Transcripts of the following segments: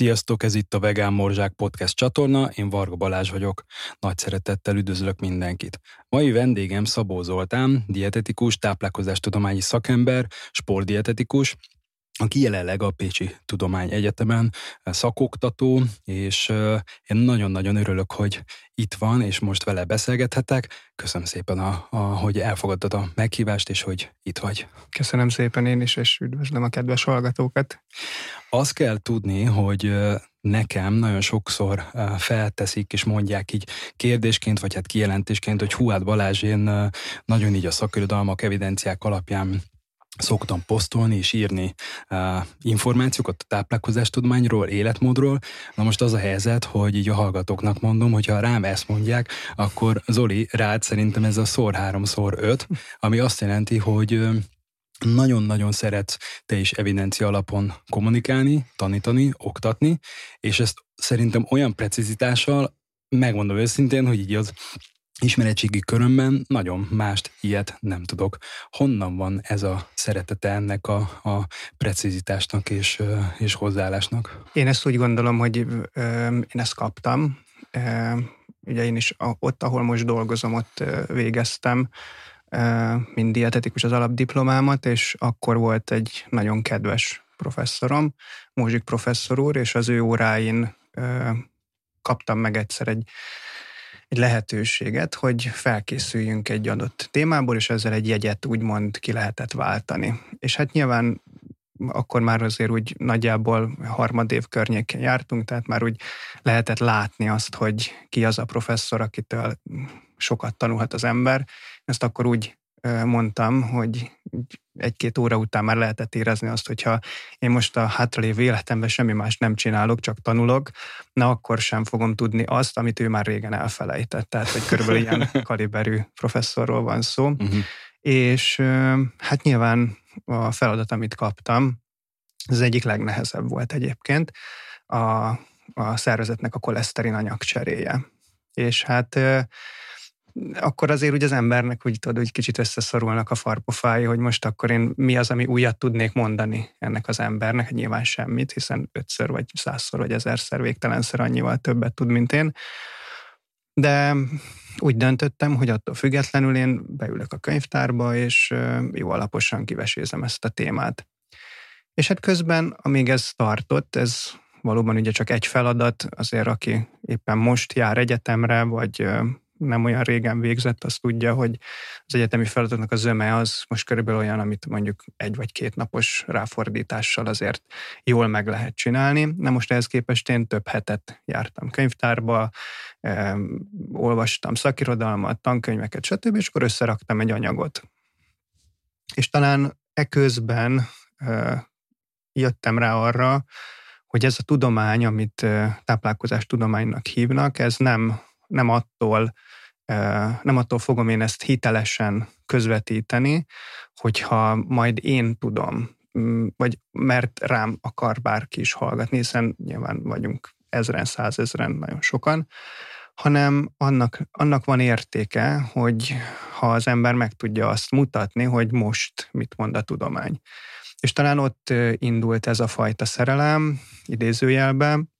Sziasztok, ez itt a Vegán Morzsák Podcast csatorna, én Varga Balázs vagyok. Nagy szeretettel üdvözlök mindenkit. Mai vendégem Szabó Zoltán, dietetikus, táplálkozástudományi szakember, sportdietetikus, aki jelenleg a Pécsi Tudomány Egyetemen szakoktató, és én nagyon-nagyon örülök, hogy itt van, és most vele beszélgethetek. Köszönöm szépen, a, a, hogy elfogadtad a meghívást, és hogy itt vagy. Köszönöm szépen én is, és üdvözlöm a kedves hallgatókat. Azt kell tudni, hogy nekem nagyon sokszor felteszik, és mondják így kérdésként, vagy hát kijelentésként, hogy hú, hát Balázs, én nagyon így a szakirodalmak, evidenciák alapján szoktam posztolni és írni uh, információkat a táplálkozástudományról, életmódról. Na most az a helyzet, hogy így a hallgatóknak mondom, hogyha rám ezt mondják, akkor Zoli, rád szerintem ez a szor három szor öt, ami azt jelenti, hogy nagyon-nagyon szeretsz te is evidencia alapon kommunikálni, tanítani, oktatni, és ezt szerintem olyan precizitással, megmondom őszintén, hogy így az ismeretségi körömben nagyon mást ilyet nem tudok. Honnan van ez a szeretete ennek a, a precizitásnak és, és hozzáállásnak? Én ezt úgy gondolom, hogy ö, én ezt kaptam. Ö, ugye én is ott, ahol most dolgozom, ott végeztem, mint dietetikus az alapdiplomámat, és akkor volt egy nagyon kedves professzorom, Mózsik professzor úr, és az ő óráin kaptam meg egyszer egy egy lehetőséget, hogy felkészüljünk egy adott témából, és ezzel egy jegyet úgymond ki lehetett váltani. És hát nyilván akkor már azért úgy nagyjából harmadév környéken jártunk, tehát már úgy lehetett látni azt, hogy ki az a professzor, akitől sokat tanulhat az ember. Ezt akkor úgy mondtam, hogy egy-két óra után már lehetett érezni azt, hogyha én most a hátralévő életemben semmi más nem csinálok, csak tanulok, na akkor sem fogom tudni azt, amit ő már régen elfelejtett. Tehát, hogy körülbelül ilyen kaliberű professzorról van szó. Uh-huh. És hát nyilván a feladat, amit kaptam, az egyik legnehezebb volt egyébként, a, a szervezetnek a koleszterin anyagcseréje. És hát akkor azért úgy az embernek úgy tudod, hogy kicsit összeszorulnak a farpofái, hogy most akkor én mi az, ami újat tudnék mondani ennek az embernek, hát nyilván semmit, hiszen ötször vagy százszor vagy ezerszer végtelenszer annyival többet tud, mint én. De úgy döntöttem, hogy attól függetlenül én beülök a könyvtárba, és jó alaposan kivesézem ezt a témát. És hát közben, amíg ez tartott, ez valóban ugye csak egy feladat, azért aki éppen most jár egyetemre, vagy nem olyan régen végzett, azt tudja, hogy az egyetemi feladatnak a zöme az most körülbelül olyan, amit mondjuk egy vagy két napos ráfordítással azért jól meg lehet csinálni. Na most ehhez képest én több hetet jártam könyvtárba, eh, olvastam szakirodalmat, tankönyveket, stb., és akkor összeraktam egy anyagot. És talán eközben eh, jöttem rá arra, hogy ez a tudomány, amit táplálkozás tudománynak hívnak, ez nem, nem attól nem attól fogom én ezt hitelesen közvetíteni, hogyha majd én tudom, vagy mert rám akar bárki is hallgatni, hiszen nyilván vagyunk ezren, százezren, nagyon sokan, hanem annak, annak van értéke, hogy ha az ember meg tudja azt mutatni, hogy most mit mond a tudomány. És talán ott indult ez a fajta szerelem, idézőjelben,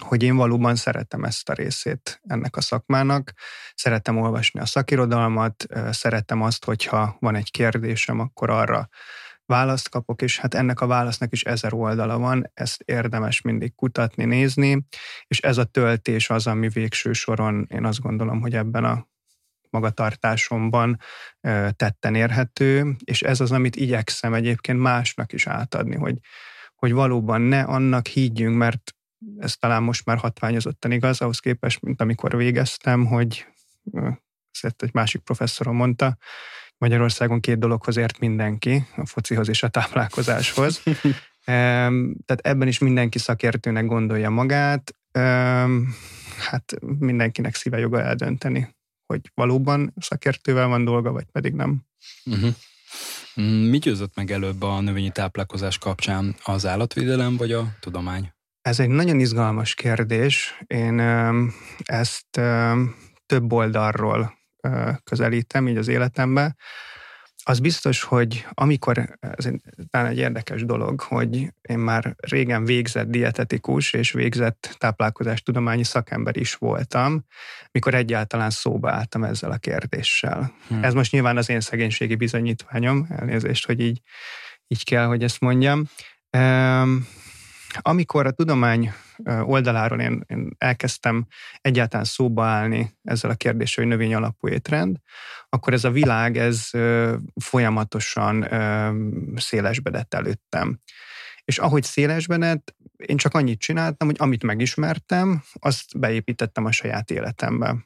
hogy én valóban szeretem ezt a részét ennek a szakmának, szeretem olvasni a szakirodalmat, szeretem azt, hogyha van egy kérdésem, akkor arra választ kapok, és hát ennek a válasznak is ezer oldala van, ezt érdemes mindig kutatni, nézni, és ez a töltés az, ami végső soron én azt gondolom, hogy ebben a magatartásomban tetten érhető, és ez az, amit igyekszem egyébként másnak is átadni, hogy, hogy valóban ne annak higgyünk, mert ez talán most már hatványozottan igaz, ahhoz képest, mint amikor végeztem, hogy ezt egy másik professzorom mondta, Magyarországon két dologhoz ért mindenki, a focihoz és a táplálkozáshoz. Tehát ebben is mindenki szakértőnek gondolja magát. Hát mindenkinek szíve joga eldönteni, hogy valóban szakértővel van dolga, vagy pedig nem. Uh-huh. Mi győzött meg előbb a növényi táplálkozás kapcsán? Az állatvédelem vagy a tudomány? Ez egy nagyon izgalmas kérdés. Én ezt több oldalról közelítem így az életembe. az biztos, hogy amikor, ez talán egy érdekes dolog, hogy én már régen végzett dietetikus és végzett táplálkozástudományi szakember is voltam, mikor egyáltalán szóba álltam ezzel a kérdéssel. Hmm. Ez most nyilván az én szegénységi bizonyítványom, elnézést, hogy így, így kell, hogy ezt mondjam. Amikor a tudomány oldaláról én, én elkezdtem egyáltalán szóba állni ezzel a kérdéssel, hogy növény alapú étrend, akkor ez a világ, ez folyamatosan szélesbedett előttem. És ahogy szélesbedett, én csak annyit csináltam, hogy amit megismertem, azt beépítettem a saját életembe.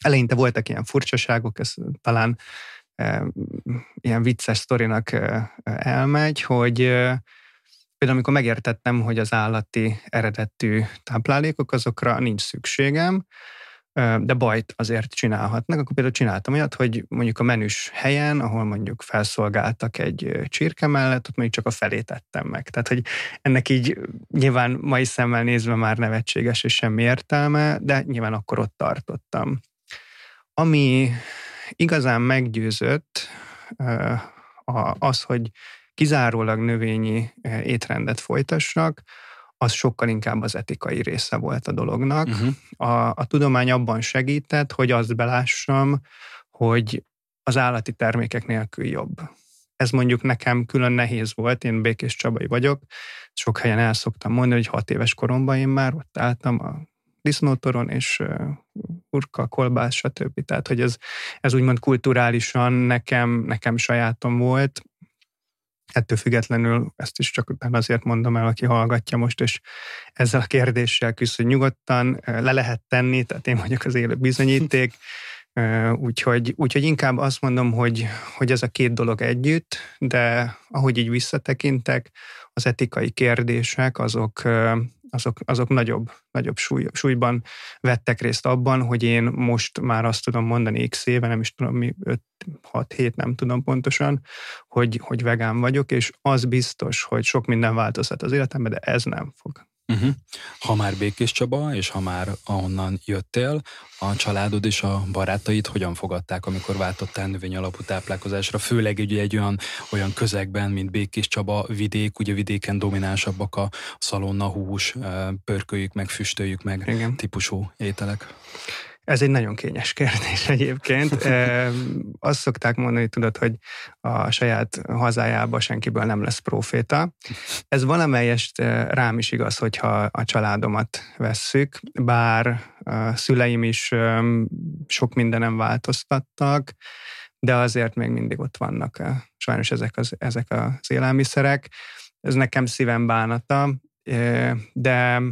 Eleinte voltak ilyen furcsaságok, ez talán ilyen vicces sztorinak elmegy, hogy Például amikor megértettem, hogy az állati eredetű táplálékok, azokra nincs szükségem, de bajt azért csinálhatnak, akkor például csináltam olyat, hogy mondjuk a menüs helyen, ahol mondjuk felszolgáltak egy csirke mellett, ott mondjuk csak a felét tettem meg. Tehát, hogy ennek így nyilván mai szemmel nézve már nevetséges és semmi értelme, de nyilván akkor ott tartottam. Ami igazán meggyőzött, az, hogy kizárólag növényi eh, étrendet folytassak, az sokkal inkább az etikai része volt a dolognak. Uh-huh. A, a tudomány abban segített, hogy azt belássam, hogy az állati termékek nélkül jobb. Ez mondjuk nekem külön nehéz volt, én Békés Csabai vagyok, sok helyen el szoktam mondani, hogy hat éves koromban én már ott álltam a disznótoron, és uh, urka, kolbász, stb. Tehát, hogy ez, ez úgymond kulturálisan nekem, nekem sajátom volt, Ettől függetlenül ezt is csak azért mondom el, aki hallgatja most, és ezzel a kérdéssel küzd, hogy nyugodtan. Le lehet tenni, tehát én vagyok az élő bizonyíték, Úgyhogy, úgyhogy inkább azt mondom, hogy, hogy ez a két dolog együtt, de ahogy így visszatekintek, az etikai kérdések azok, azok, azok nagyobb, nagyobb súly, súlyban vettek részt abban, hogy én most már azt tudom mondani x éve, nem is tudom mi, 5-6 hét, nem tudom pontosan, hogy, hogy vegán vagyok, és az biztos, hogy sok minden változhat az életemben, de ez nem fog. Uh-huh. Ha már Békés Csaba, és ha már ahonnan jöttél, a családod és a barátaid hogyan fogadták, amikor váltottál növény alapú táplálkozásra, főleg ugye egy olyan, olyan közegben, mint Békés Csaba, vidék, ugye vidéken dominánsabbak a szalonna hús, pörköljük meg, füstöljük meg Igen. típusú ételek. Ez egy nagyon kényes kérdés egyébként. Azt szokták mondani, tudod, hogy a saját hazájában senkiből nem lesz proféta. Ez valamelyest rám is igaz, hogyha a családomat vesszük, bár a szüleim is sok mindenem változtattak, de azért még mindig ott vannak sajnos ezek az, ezek az élelmiszerek. Ez nekem szívem bánata, de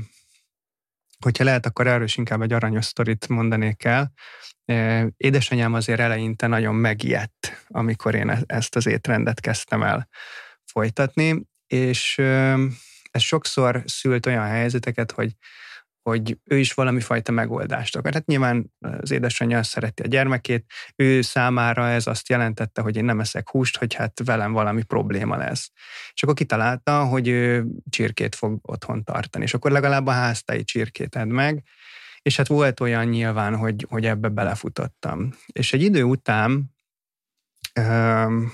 hogyha lehet, akkor erről is inkább egy aranyos sztorit mondanék el. Édesanyám azért eleinte nagyon megijedt, amikor én e-, ezt az étrendet kezdtem el folytatni, és ez sokszor szült olyan helyzeteket, hogy hogy ő is valami fajta megoldást akar. Hát nyilván az édesanyja szereti a gyermekét, ő számára ez azt jelentette, hogy én nem eszek húst, hogy hát velem valami probléma lesz. És akkor kitalálta, hogy ő csirkét fog otthon tartani, és akkor legalább a háztai csirkét edd meg, és hát volt olyan nyilván, hogy, hogy ebbe belefutottam. És egy idő után um,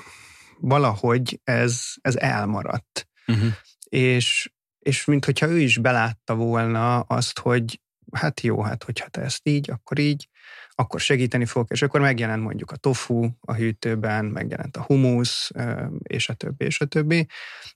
valahogy ez, ez elmaradt. Uh-huh. És és minthogyha ő is belátta volna azt, hogy hát jó, hát hogyha te ezt így, akkor így, akkor segíteni fog, és akkor megjelent mondjuk a tofu a hűtőben, megjelent a humusz, és a többi, és a többi.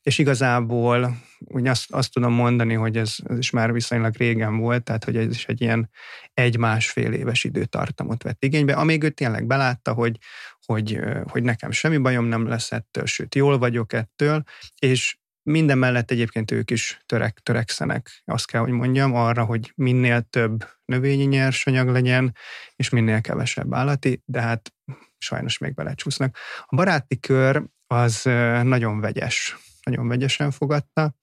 És igazából úgy azt, azt tudom mondani, hogy ez, ez is már viszonylag régen volt, tehát hogy ez is egy ilyen egy-másfél éves időtartamot vett igénybe, amíg ő tényleg belátta, hogy, hogy, hogy nekem semmi bajom nem lesz ettől, sőt, jól vagyok ettől, és minden mellett egyébként ők is törek, törekszenek, azt kell, hogy mondjam, arra, hogy minél több növényi nyersanyag legyen, és minél kevesebb állati, de hát sajnos még belecsúsznak. A baráti kör az nagyon vegyes, nagyon vegyesen fogadta.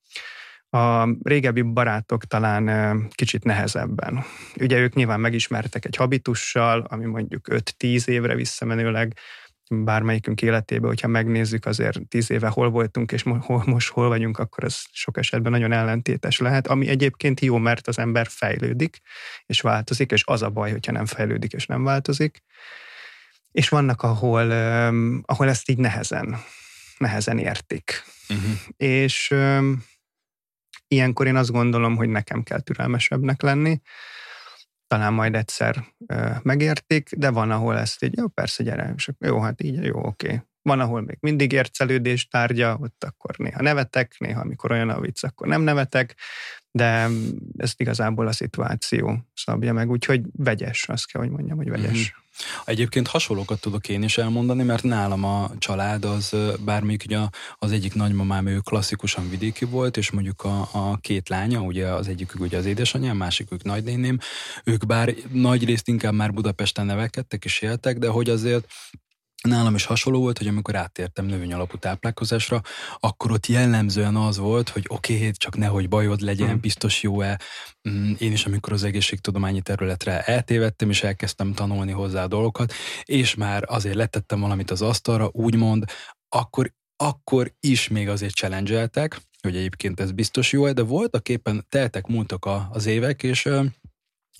A régebbi barátok talán kicsit nehezebben. Ugye ők nyilván megismertek egy habitussal, ami mondjuk 5-10 évre visszamenőleg bármelyikünk életébe, hogyha megnézzük azért tíz éve hol voltunk, és hol, most hol vagyunk, akkor ez sok esetben nagyon ellentétes lehet, ami egyébként jó, mert az ember fejlődik, és változik, és az a baj, hogyha nem fejlődik, és nem változik. És vannak, ahol, ahol ezt így nehezen, nehezen értik. Uh-huh. És ilyenkor én azt gondolom, hogy nekem kell türelmesebbnek lenni, talán majd egyszer megértik, de van, ahol ezt így, jó, persze, gyere, és jó, hát így, jó, oké. Van, ahol még mindig ércelődés tárgya, ott akkor néha nevetek, néha amikor olyan a vicc, akkor nem nevetek, de ezt igazából a szituáció szabja meg, úgyhogy vegyes, azt kell, hogy mondjam, hogy vegyes. Mm-hmm. Egyébként hasonlókat tudok én is elmondani, mert nálam a család az, bár még ugye az egyik nagymamám ő klasszikusan vidéki volt, és mondjuk a, a két lánya, ugye az egyikük ugye az édesanyám, másikük nagynéném, ők bár nagy részt inkább már Budapesten nevekedtek és éltek, de hogy azért Nálam is hasonló volt, hogy amikor áttértem növény alapú táplálkozásra, akkor ott jellemzően az volt, hogy oké, okay, csak nehogy bajod legyen, mm. biztos jó-e. Mm, én is, amikor az egészségtudományi területre eltévedtem, és elkezdtem tanulni hozzá dolgokat, és már azért letettem valamit az asztalra, úgymond, akkor, akkor is még azért challenge hogy egyébként ez biztos jó de voltak éppen teltek, múltak az évek, és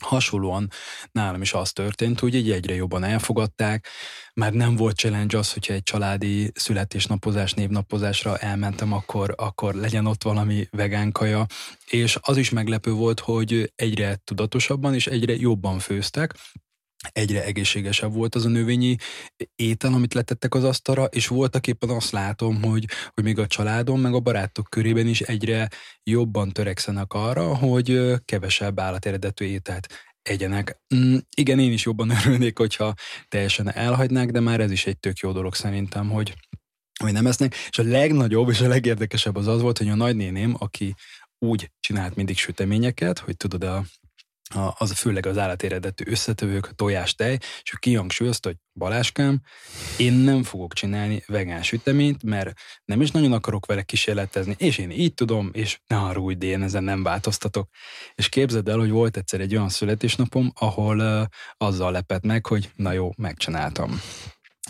Hasonlóan nálam is az történt, hogy így egyre jobban elfogadták, már nem volt challenge az, hogyha egy családi születésnapozás, névnapozásra elmentem, akkor, akkor legyen ott valami vegán kaja, és az is meglepő volt, hogy egyre tudatosabban és egyre jobban főztek, egyre egészségesebb volt az a növényi étel, amit letettek az asztalra, és voltak éppen azt látom, hogy, hogy még a családom, meg a barátok körében is egyre jobban törekszenek arra, hogy kevesebb állateredetű ételt egyenek. Mm, igen, én is jobban örülnék, hogyha teljesen elhagynák, de már ez is egy tök jó dolog szerintem, hogy, hogy nem esznek. És a legnagyobb és a legérdekesebb az az volt, hogy a nagynéném, aki úgy csinált mindig süteményeket, hogy tudod, a az főleg az állatéredetű összetevők, a tojás, tej, és ő kihangsúlyozta, hogy Baláskám, én nem fogok csinálni vegán süteményt, mert nem is nagyon akarok vele kísérletezni, és én így tudom, és ne haragudj, én ezen nem változtatok. És képzeld el, hogy volt egyszer egy olyan születésnapom, ahol uh, azzal lepett meg, hogy na jó, megcsináltam.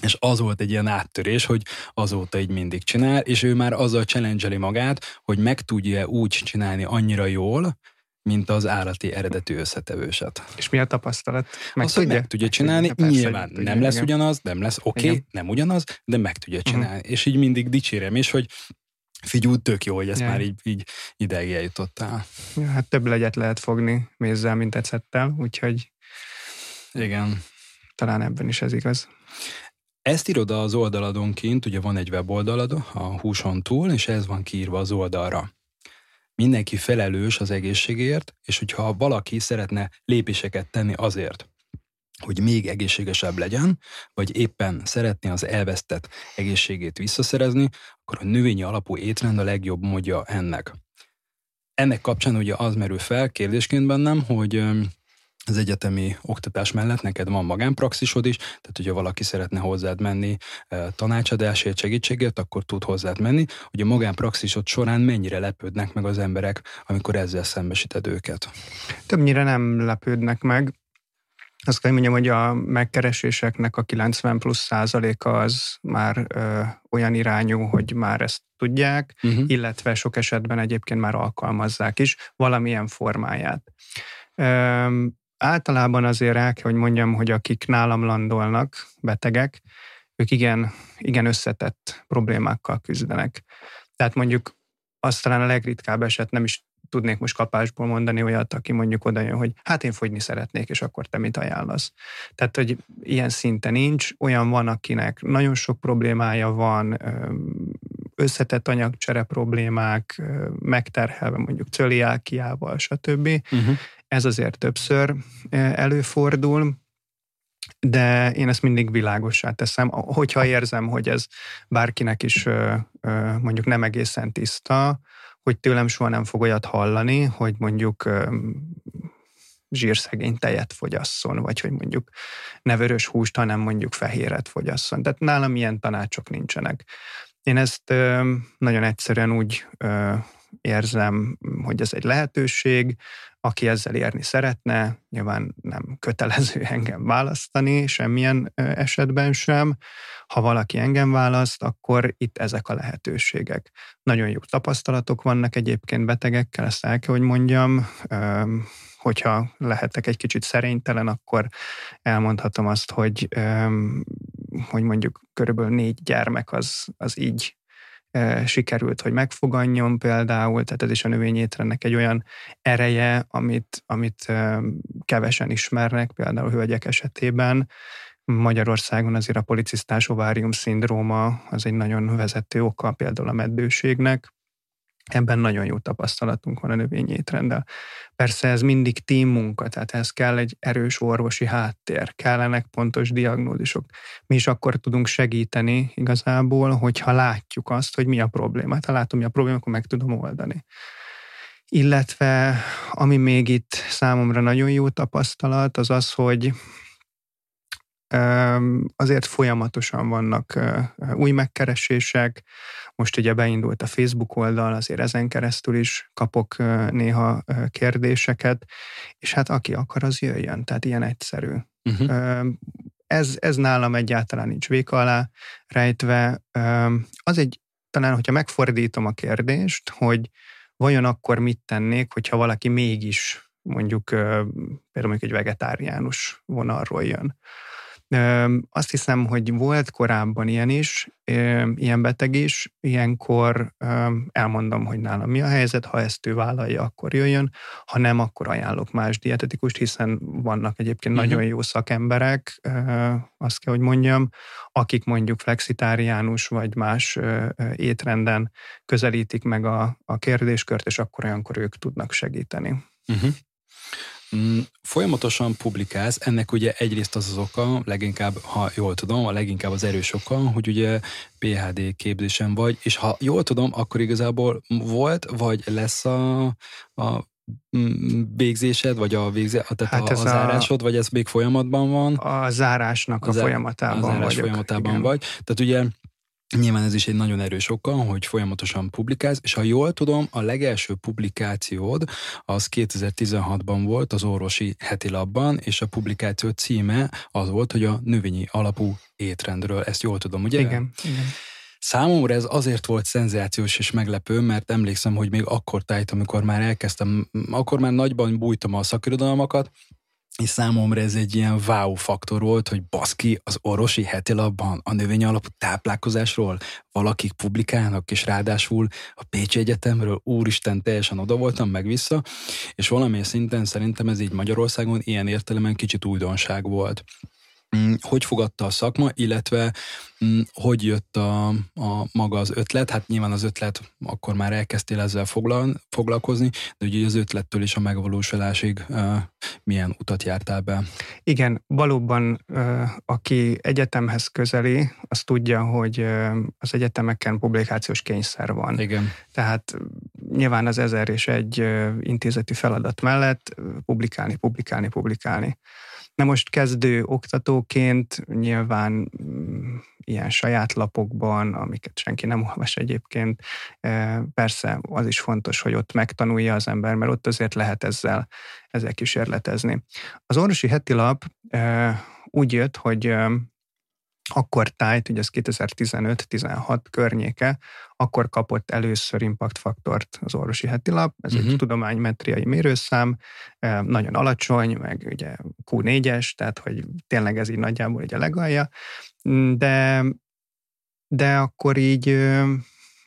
És az volt egy ilyen áttörés, hogy azóta így mindig csinál, és ő már azzal challenge magát, hogy meg tudja úgy csinálni annyira jól, mint az állati eredetű összetevőset. És mi a tapasztalat? Meg Azt, tudja? meg tudja csinálni, hát persze, nyilván tudja, nem lesz igen. ugyanaz, nem lesz oké, okay, nem ugyanaz, de meg tudja mhm. csinálni. Uh-huh. És így mindig dicsérem is, hogy figyú, tök jó, hogy ezt ja. már így, így ideig eljutottál. Ja, hát több legyet lehet fogni mézzel, mint ecettel, úgyhogy igen. Talán ebben is ez igaz. Ezt írod az oldaladonként, ugye van egy weboldalad a húson túl, és ez van kiírva az oldalra mindenki felelős az egészségért, és hogyha valaki szeretne lépéseket tenni azért, hogy még egészségesebb legyen, vagy éppen szeretné az elvesztett egészségét visszaszerezni, akkor a növényi alapú étrend a legjobb módja ennek. Ennek kapcsán ugye az merül fel kérdésként bennem, hogy az egyetemi oktatás mellett neked van magánpraxisod is, tehát hogyha valaki szeretne hozzád menni tanácsadásért, segítségért, akkor tud hozzád menni. Hogy a magánpraxisod során mennyire lepődnek meg az emberek, amikor ezzel szembesíted őket? Többnyire nem lepődnek meg. Azt kell mondjam, hogy a megkereséseknek a 90 plusz százaléka az már ö, olyan irányú, hogy már ezt tudják, uh-huh. illetve sok esetben egyébként már alkalmazzák is valamilyen formáját általában azért kell, hogy mondjam, hogy akik nálam landolnak, betegek, ők igen, igen összetett problémákkal küzdenek. Tehát mondjuk azt talán a legritkább eset, nem is tudnék most kapásból mondani olyat, aki mondjuk oda jön, hogy hát én fogyni szeretnék, és akkor te mit ajánlasz. Tehát, hogy ilyen szinte nincs. Olyan van, akinek nagyon sok problémája van, összetett anyagcsere problémák, megterhelve mondjuk cöliákiával, stb. Uh-huh. Ez azért többször előfordul, de én ezt mindig világossá teszem. Hogyha érzem, hogy ez bárkinek is mondjuk nem egészen tiszta, hogy tőlem soha nem fog olyat hallani, hogy mondjuk zsírszegény tejet fogyasszon, vagy hogy mondjuk ne vörös húst, hanem mondjuk fehéret fogyasszon. Tehát nálam ilyen tanácsok nincsenek. Én ezt nagyon egyszerűen úgy érzem, hogy ez egy lehetőség, aki ezzel érni szeretne, nyilván nem kötelező engem választani, semmilyen esetben sem. Ha valaki engem választ, akkor itt ezek a lehetőségek. Nagyon jó tapasztalatok vannak egyébként betegekkel, ezt el kell, hogy mondjam. Hogyha lehetek egy kicsit szerénytelen, akkor elmondhatom azt, hogy, hogy mondjuk körülbelül négy gyermek az, az így sikerült, hogy megfoganjon például, tehát ez is a növényétrendnek egy olyan ereje, amit, amit kevesen ismernek, például hölgyek esetében. Magyarországon azért a policisztás ovárium szindróma az egy nagyon vezető oka például a meddőségnek, Ebben nagyon jó tapasztalatunk van a növényétrenddel. Persze ez mindig team munka, tehát ez kell egy erős orvosi háttér, kellenek pontos diagnózisok. Mi is akkor tudunk segíteni igazából, hogyha látjuk azt, hogy mi a probléma. Hát, ha látom, mi a probléma, akkor meg tudom oldani. Illetve ami még itt számomra nagyon jó tapasztalat, az az, hogy azért folyamatosan vannak új megkeresések, most ugye beindult a Facebook oldal, azért ezen keresztül is kapok néha kérdéseket, és hát aki akar, az jöjjön, tehát ilyen egyszerű. Uh-huh. Ez, ez nálam egyáltalán nincs véka alá rejtve. Az egy, talán, hogyha megfordítom a kérdést, hogy vajon akkor mit tennék, hogyha valaki mégis mondjuk például mondjuk egy vegetáriánus vonalról jön azt hiszem, hogy volt korábban ilyen is, ilyen beteg is, ilyenkor elmondom, hogy nálam mi a helyzet, ha ezt ő vállalja, akkor jöjjön, ha nem, akkor ajánlok más dietetikust, hiszen vannak egyébként uh-huh. nagyon jó szakemberek, azt kell, hogy mondjam, akik mondjuk flexitáriánus vagy más étrenden közelítik meg a, a kérdéskört, és akkor olyankor ők tudnak segíteni. Uh-huh. Mm, folyamatosan publikálsz, ennek ugye egyrészt az az oka, leginkább, ha jól tudom, a leginkább az erős oka, hogy ugye PHD képzésen vagy, és ha jól tudom, akkor igazából volt, vagy lesz a, a mm, végzésed, vagy a, végze, tehát hát a, a zárásod, a, vagy ez még folyamatban van? A zárásnak a, a folyamatában a zárás vagyok. folyamatában igen. vagy. Tehát ugye Nyilván ez is egy nagyon erős oka, hogy folyamatosan publikálsz, és ha jól tudom, a legelső publikációd az 2016-ban volt az orvosi heti labban, és a publikáció címe az volt, hogy a növényi alapú étrendről. Ezt jól tudom, ugye? Igen, igen. Számomra ez azért volt szenzációs és meglepő, mert emlékszem, hogy még akkor tájt, amikor már elkezdtem, akkor már nagyban bújtam a szakirodalmakat, és számomra ez egy ilyen wow faktor volt, hogy baszki az orvosi heti labban a növény alapú táplálkozásról valakik publikálnak, és ráadásul a Pécsi Egyetemről, úristen, teljesen oda voltam meg vissza, és valamilyen szinten szerintem ez így Magyarországon ilyen értelemen kicsit újdonság volt. Mm, hogy fogadta a szakma, illetve mm, hogy jött a, a maga az ötlet? Hát nyilván az ötlet, akkor már elkezdtél ezzel foglal, foglalkozni, de ugye az ötlettől is a megvalósulásig milyen utat jártál be? Igen, valóban aki egyetemhez közeli, az tudja, hogy az egyetemeken publikációs kényszer van. Igen. Tehát nyilván az ezer és egy intézeti feladat mellett publikálni, publikálni, publikálni. Na most kezdő oktatóként nyilván mm, ilyen saját lapokban, amiket senki nem olvas egyébként, e, persze az is fontos, hogy ott megtanulja az ember, mert ott azért lehet ezzel, ezzel kísérletezni. Az orvosi heti lap e, úgy jött, hogy e, akkor tájt, ugye ez 2015-16 környéke, akkor kapott először impact faktort az orvosi heti lap, ez uh-huh. egy mhm. tudománymetriai mérőszám, nagyon alacsony, meg ugye Q4-es, tehát hogy tényleg ez így nagyjából egy a legalja, de, de akkor így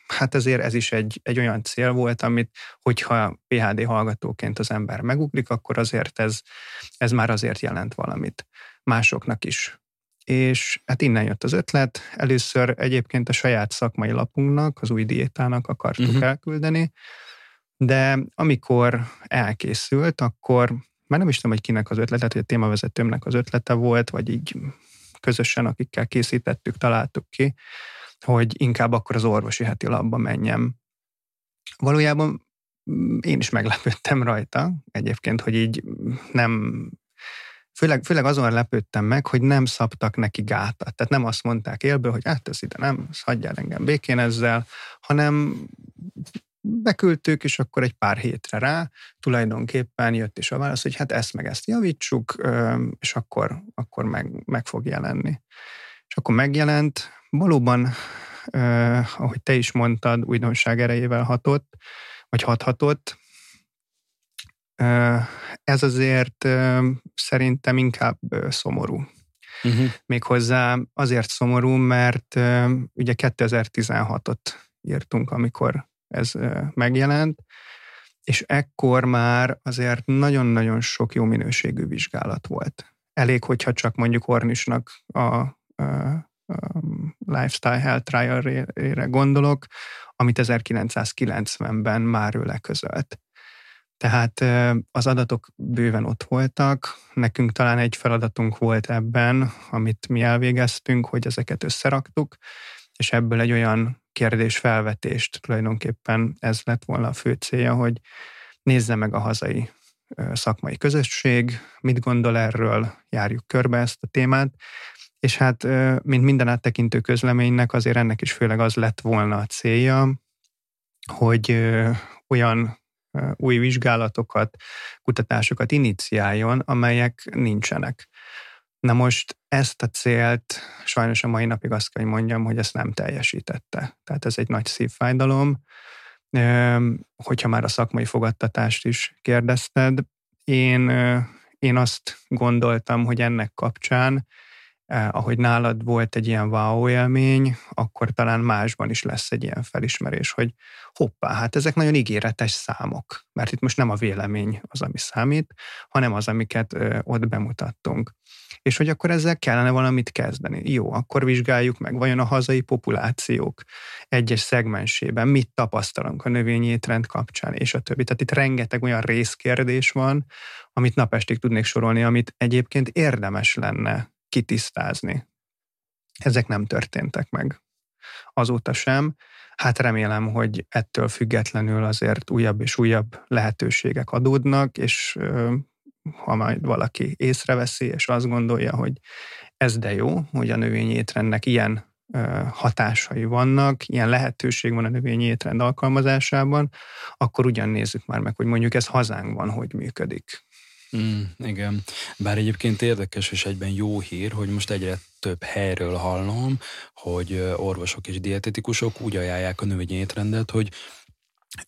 hát ezért ez is egy, egy olyan cél volt, amit hogyha PHD hallgatóként az ember megugrik, akkor azért ez, ez már azért jelent valamit másoknak is és hát innen jött az ötlet. Először egyébként a saját szakmai lapunknak, az új diétának akartuk uh-huh. elküldeni, de amikor elkészült, akkor már nem is tudom, hogy kinek az ötlete, hogy a témavezetőmnek az ötlete volt, vagy így közösen, akikkel készítettük, találtuk ki, hogy inkább akkor az orvosi heti labba menjem. Valójában mm, én is meglepődtem rajta, egyébként, hogy így nem főleg, főleg azon lepődtem meg, hogy nem szabtak neki gátat. Tehát nem azt mondták élből, hogy hát ez ide nem, hagyjál engem békén ezzel, hanem beküldtük, és akkor egy pár hétre rá tulajdonképpen jött is a válasz, hogy hát ezt meg ezt javítsuk, és akkor, akkor meg, meg fog jelenni. És akkor megjelent, valóban, ahogy te is mondtad, újdonság erejével hatott, vagy hathatott, ez azért szerintem inkább szomorú. Uh-huh. Méghozzá azért szomorú, mert ugye 2016-ot írtunk, amikor ez megjelent, és ekkor már azért nagyon-nagyon sok jó minőségű vizsgálat volt. Elég, hogyha csak mondjuk Ornisnak a, a, a Lifestyle Health Trial-re gondolok, amit 1990-ben már ő leközölt. Tehát az adatok bőven ott voltak, nekünk talán egy feladatunk volt ebben, amit mi elvégeztünk, hogy ezeket összeraktuk, és ebből egy olyan kérdés felvetést tulajdonképpen ez lett volna a fő célja, hogy nézze meg a hazai szakmai közösség, mit gondol erről, járjuk körbe ezt a témát, és hát, mint minden áttekintő közleménynek, azért ennek is főleg az lett volna a célja, hogy olyan új vizsgálatokat, kutatásokat iniciáljon, amelyek nincsenek. Na most ezt a célt sajnos a mai napig azt kell, hogy mondjam, hogy ezt nem teljesítette. Tehát ez egy nagy szívfájdalom. Hogyha már a szakmai fogadtatást is kérdezted, én, én azt gondoltam, hogy ennek kapcsán eh, ahogy nálad volt egy ilyen wow élmény, akkor talán másban is lesz egy ilyen felismerés, hogy hoppá, hát ezek nagyon ígéretes számok, mert itt most nem a vélemény az, ami számít, hanem az, amiket eh, ott bemutattunk. És hogy akkor ezzel kellene valamit kezdeni. Jó, akkor vizsgáljuk meg, vajon a hazai populációk egyes szegmensében mit tapasztalunk a növényi étrend kapcsán, és a többi. Tehát itt rengeteg olyan részkérdés van, amit napestig tudnék sorolni, amit egyébként érdemes lenne kitisztázni. Ezek nem történtek meg. Azóta sem. Hát remélem, hogy ettől függetlenül azért újabb és újabb lehetőségek adódnak, és ha majd valaki észreveszi, és azt gondolja, hogy ez de jó, hogy a növényi étrendnek ilyen hatásai vannak, ilyen lehetőség van a növényi étrend alkalmazásában, akkor ugyan nézzük már meg, hogy mondjuk ez hazánkban hogy működik. Mm, igen, bár egyébként érdekes és egyben jó hír, hogy most egyre több helyről hallom, hogy orvosok és dietetikusok úgy ajánlják a növényi étrendet, hogy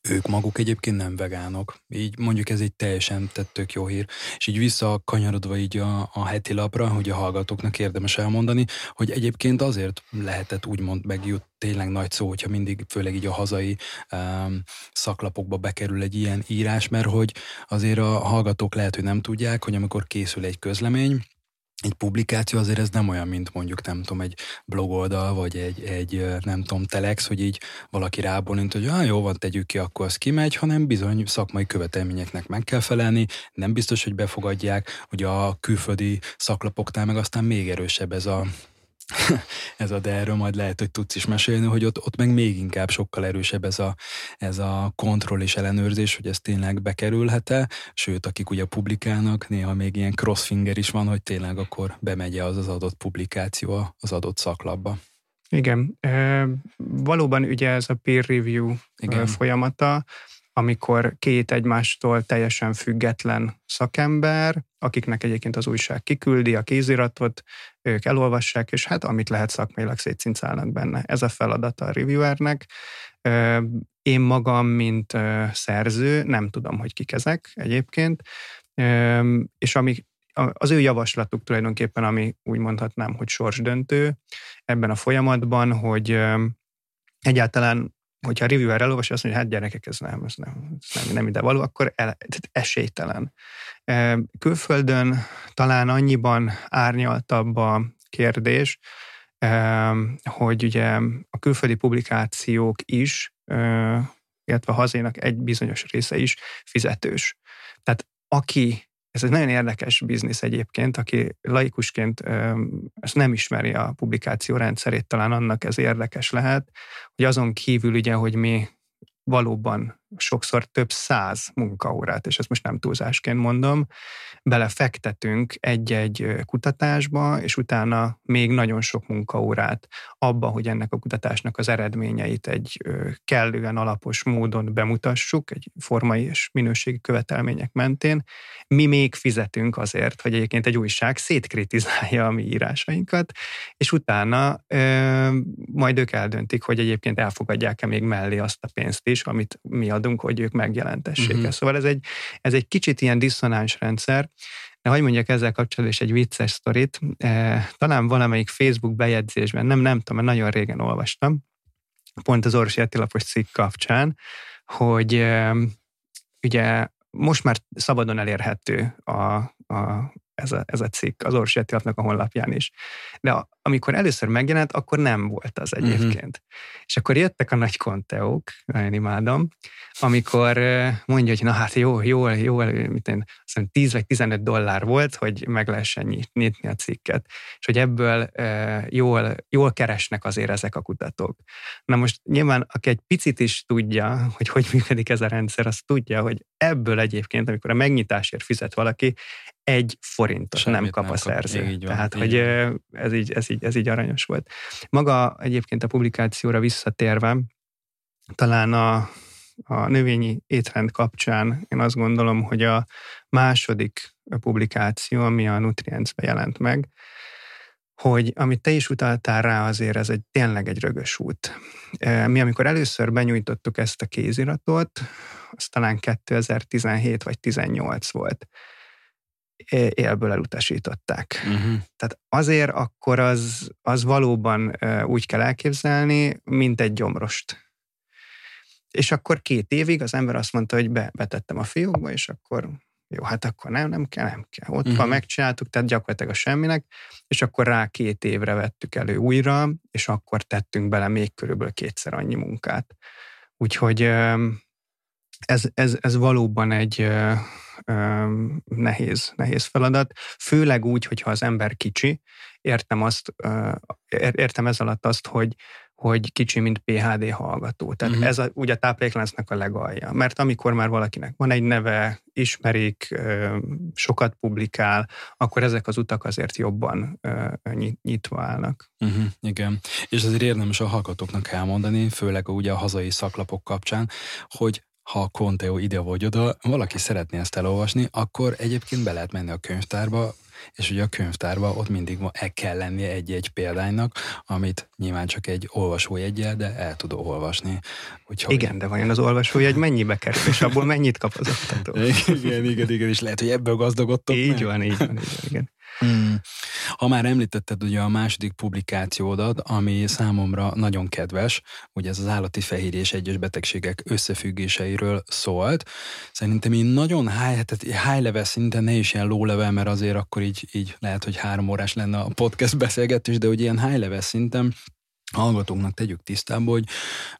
ők maguk egyébként nem vegánok. Így mondjuk ez egy teljesen tök jó hír. És így visszakanyarodva így a, a heti lapra, hogy a hallgatóknak érdemes elmondani, hogy egyébként azért lehetett úgymond megjut tényleg nagy szó, hogyha mindig, főleg így a hazai um, szaklapokba bekerül egy ilyen írás, mert hogy azért a hallgatók lehet, hogy nem tudják, hogy amikor készül egy közlemény, egy publikáció azért ez nem olyan, mint mondjuk nem tudom, egy blogoldal, vagy egy, egy nem tudom, telex, hogy így valaki rábólint, hogy ah, jó van, tegyük ki, akkor az kimegy, hanem bizony szakmai követelményeknek meg kell felelni, nem biztos, hogy befogadják, hogy a külföldi szaklapoknál meg aztán még erősebb ez a ez a, de erről majd lehet, hogy tudsz is mesélni, hogy ott, ott meg még inkább sokkal erősebb ez a, ez a kontroll és ellenőrzés, hogy ez tényleg bekerülhet-e, sőt, akik ugye publikálnak, néha még ilyen crossfinger is van, hogy tényleg akkor bemegy az az adott publikáció az adott szaklapba. Igen, e, valóban ugye ez a peer review Igen. folyamata, amikor két egymástól teljesen független szakember, akiknek egyébként az újság kiküldi a kéziratot, ők elolvassák, és hát amit lehet szakmailag szétszincálnak benne. Ez a feladata a reviewernek. Én magam, mint szerző, nem tudom, hogy kik ezek egyébként, és ami az ő javaslatuk tulajdonképpen, ami úgy mondhatnám, hogy sorsdöntő ebben a folyamatban, hogy egyáltalán hogyha a reviewer elolvasja, azt mondja, hát gyerekek, ez nem, ez nem, ez nem, nem ide való, akkor el, esélytelen. Külföldön talán annyiban árnyaltabb a kérdés, hogy ugye a külföldi publikációk is, illetve a hazénak egy bizonyos része is fizetős. Tehát aki ez egy nagyon érdekes biznisz egyébként, aki laikusként ezt nem ismeri a publikáció rendszerét, talán annak ez érdekes lehet, hogy azon kívül ugye, hogy mi valóban sokszor több száz munkaórát, és ezt most nem túlzásként mondom, belefektetünk egy-egy kutatásba, és utána még nagyon sok munkaórát abba, hogy ennek a kutatásnak az eredményeit egy kellően alapos módon bemutassuk, egy formai és minőségi követelmények mentén. Mi még fizetünk azért, hogy egyébként egy újság szétkritizálja a mi írásainkat, és utána ö, majd ők eldöntik, hogy egyébként elfogadják-e még mellé azt a pénzt is, amit mi adunk, hogy ők megjelentessék uh-huh. Szóval ez egy, ez egy kicsit ilyen diszonáns rendszer, de hogy mondjak ezzel kapcsolatban is egy vicces sztorit. E, talán valamelyik Facebook bejegyzésben, nem, nem tudom, mert nagyon régen olvastam, pont az Orvosi Etilapos cikk kapcsán, hogy e, ugye most már szabadon elérhető a, a, ez, a, ez a cikk az Orvosi Etilapnak a honlapján is. De a, amikor először megjelent, akkor nem volt az mhm. egyébként. Uh-huh. És akkor jöttek a nagy konteók, nagyon imádom, amikor mondja, hogy na hát jó, jó, jó, mit én, azt 10 vagy 15 dollár volt, hogy meg lehessen nyitni a cikket. És hogy ebből jól, jól keresnek azért ezek a kutatók. Na most nyilván, aki egy picit is tudja, hogy hogy működik ez a rendszer, az tudja, hogy ebből egyébként, amikor a megnyitásért fizet valaki, egy forintot Semmit nem kap nem a szerző. Kap, így van, Tehát, így hogy van. ez így, ez, így, ez így aranyos volt. Maga egyébként a publikációra visszatérve, talán a, a növényi étrend kapcsán én azt gondolom, hogy a második publikáció, ami a Nutrients-be jelent meg, hogy amit te is utaltál rá, azért ez egy tényleg egy rögös út. Mi amikor először benyújtottuk ezt a kéziratot, az talán 2017 vagy 18 volt élből elutasították. Uh-huh. Tehát azért akkor az, az valóban úgy kell elképzelni, mint egy gyomrost. És akkor két évig az ember azt mondta, hogy be, betettem a fiókba, és akkor jó, hát akkor nem, nem kell, nem kell. Ott uh-huh. van, megcsináltuk, tehát gyakorlatilag a semminek, és akkor rá két évre vettük elő újra, és akkor tettünk bele még körülbelül kétszer annyi munkát. Úgyhogy ez, ez, ez valóban egy nehéz, nehéz feladat, főleg úgy, hogyha az ember kicsi, értem, azt, értem ez alatt azt, hogy, hogy kicsi, mint PHD hallgató. Tehát uh-huh. ez a, ugye a táplálékláncnak a legalja. Mert amikor már valakinek van egy neve, ismerik, sokat publikál, akkor ezek az utak azért jobban nyitva állnak. Uh-huh, igen. És azért érdemes a hallgatóknak elmondani, főleg ugye a hazai szaklapok kapcsán, hogy ha a Conteo ide vagy oda, valaki szeretné ezt elolvasni, akkor egyébként be lehet menni a könyvtárba, és ugye a könyvtárban ott mindig el kell lennie egy-egy példánynak, amit nyilván csak egy olvasójegyel, de el tud olvasni. Úgyhogy... Igen, de vajon az olvasójegy mennyibe kerül, és abból mennyit kap az oktató? igen, igen, igen, és lehet, hogy ebből gazdagodtok Így van, így van, így van, igen. Hmm. Ha már említetted ugye a második publikációdat, ami számomra nagyon kedves, ugye ez az állati fehérje és egyes betegségek összefüggéseiről szólt. Szerintem én nagyon high, tehát high level szinten, ne is ilyen low level, mert azért akkor így, így lehet, hogy három órás lenne a podcast beszélgetés, de hogy ilyen high level szinten hallgatóknak tegyük tisztába, hogy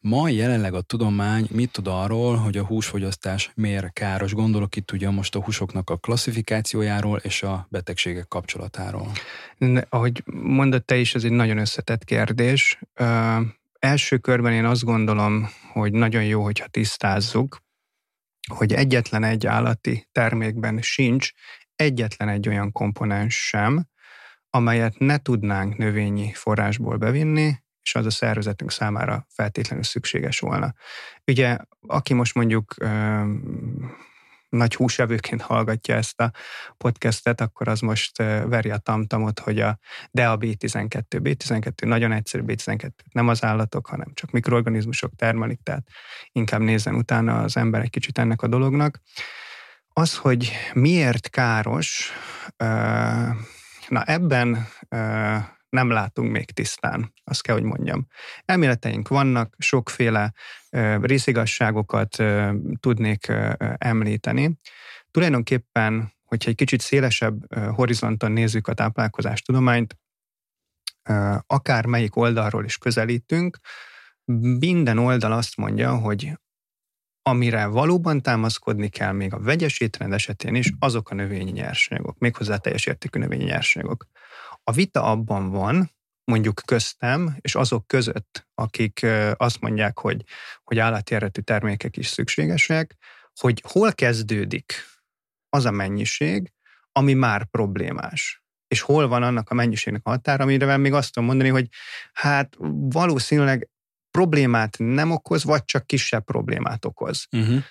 ma jelenleg a tudomány mit tud arról, hogy a húsfogyasztás miért káros. Gondolok itt ugye most a húsoknak a klasszifikációjáról és a betegségek kapcsolatáról. Ne, ahogy mondott te is, ez egy nagyon összetett kérdés. Ö, első körben én azt gondolom, hogy nagyon jó, hogyha tisztázzuk, hogy egyetlen egy állati termékben sincs egyetlen egy olyan komponens sem, amelyet ne tudnánk növényi forrásból bevinni, és az a szervezetünk számára feltétlenül szükséges volna. Ugye, aki most mondjuk nagy húsevőként hallgatja ezt a podcastet, akkor az most veri a tamtamot, hogy a de a B12, B12 nagyon egyszerű B12, nem az állatok, hanem csak mikroorganizmusok termelik, tehát inkább nézzen utána az ember egy kicsit ennek a dolognak. Az, hogy miért káros, na ebben nem látunk még tisztán, azt kell, hogy mondjam. Elméleteink vannak, sokféle részigasságokat tudnék említeni. Tulajdonképpen, hogyha egy kicsit szélesebb horizonton nézzük a táplálkozástudományt, akár melyik oldalról is közelítünk, minden oldal azt mondja, hogy amire valóban támaszkodni kell még a vegyes étrend esetén is, azok a növényi nyersanyagok, méghozzá teljes értékű növényi nyersanyagok. A vita abban van, mondjuk köztem, és azok között, akik azt mondják, hogy, hogy állati eredetű termékek is szükségesek, hogy hol kezdődik az a mennyiség, ami már problémás. És hol van annak a mennyiségnek a határa, amire még azt tudom mondani, hogy hát valószínűleg problémát nem okoz, vagy csak kisebb problémát okoz. Uh-huh.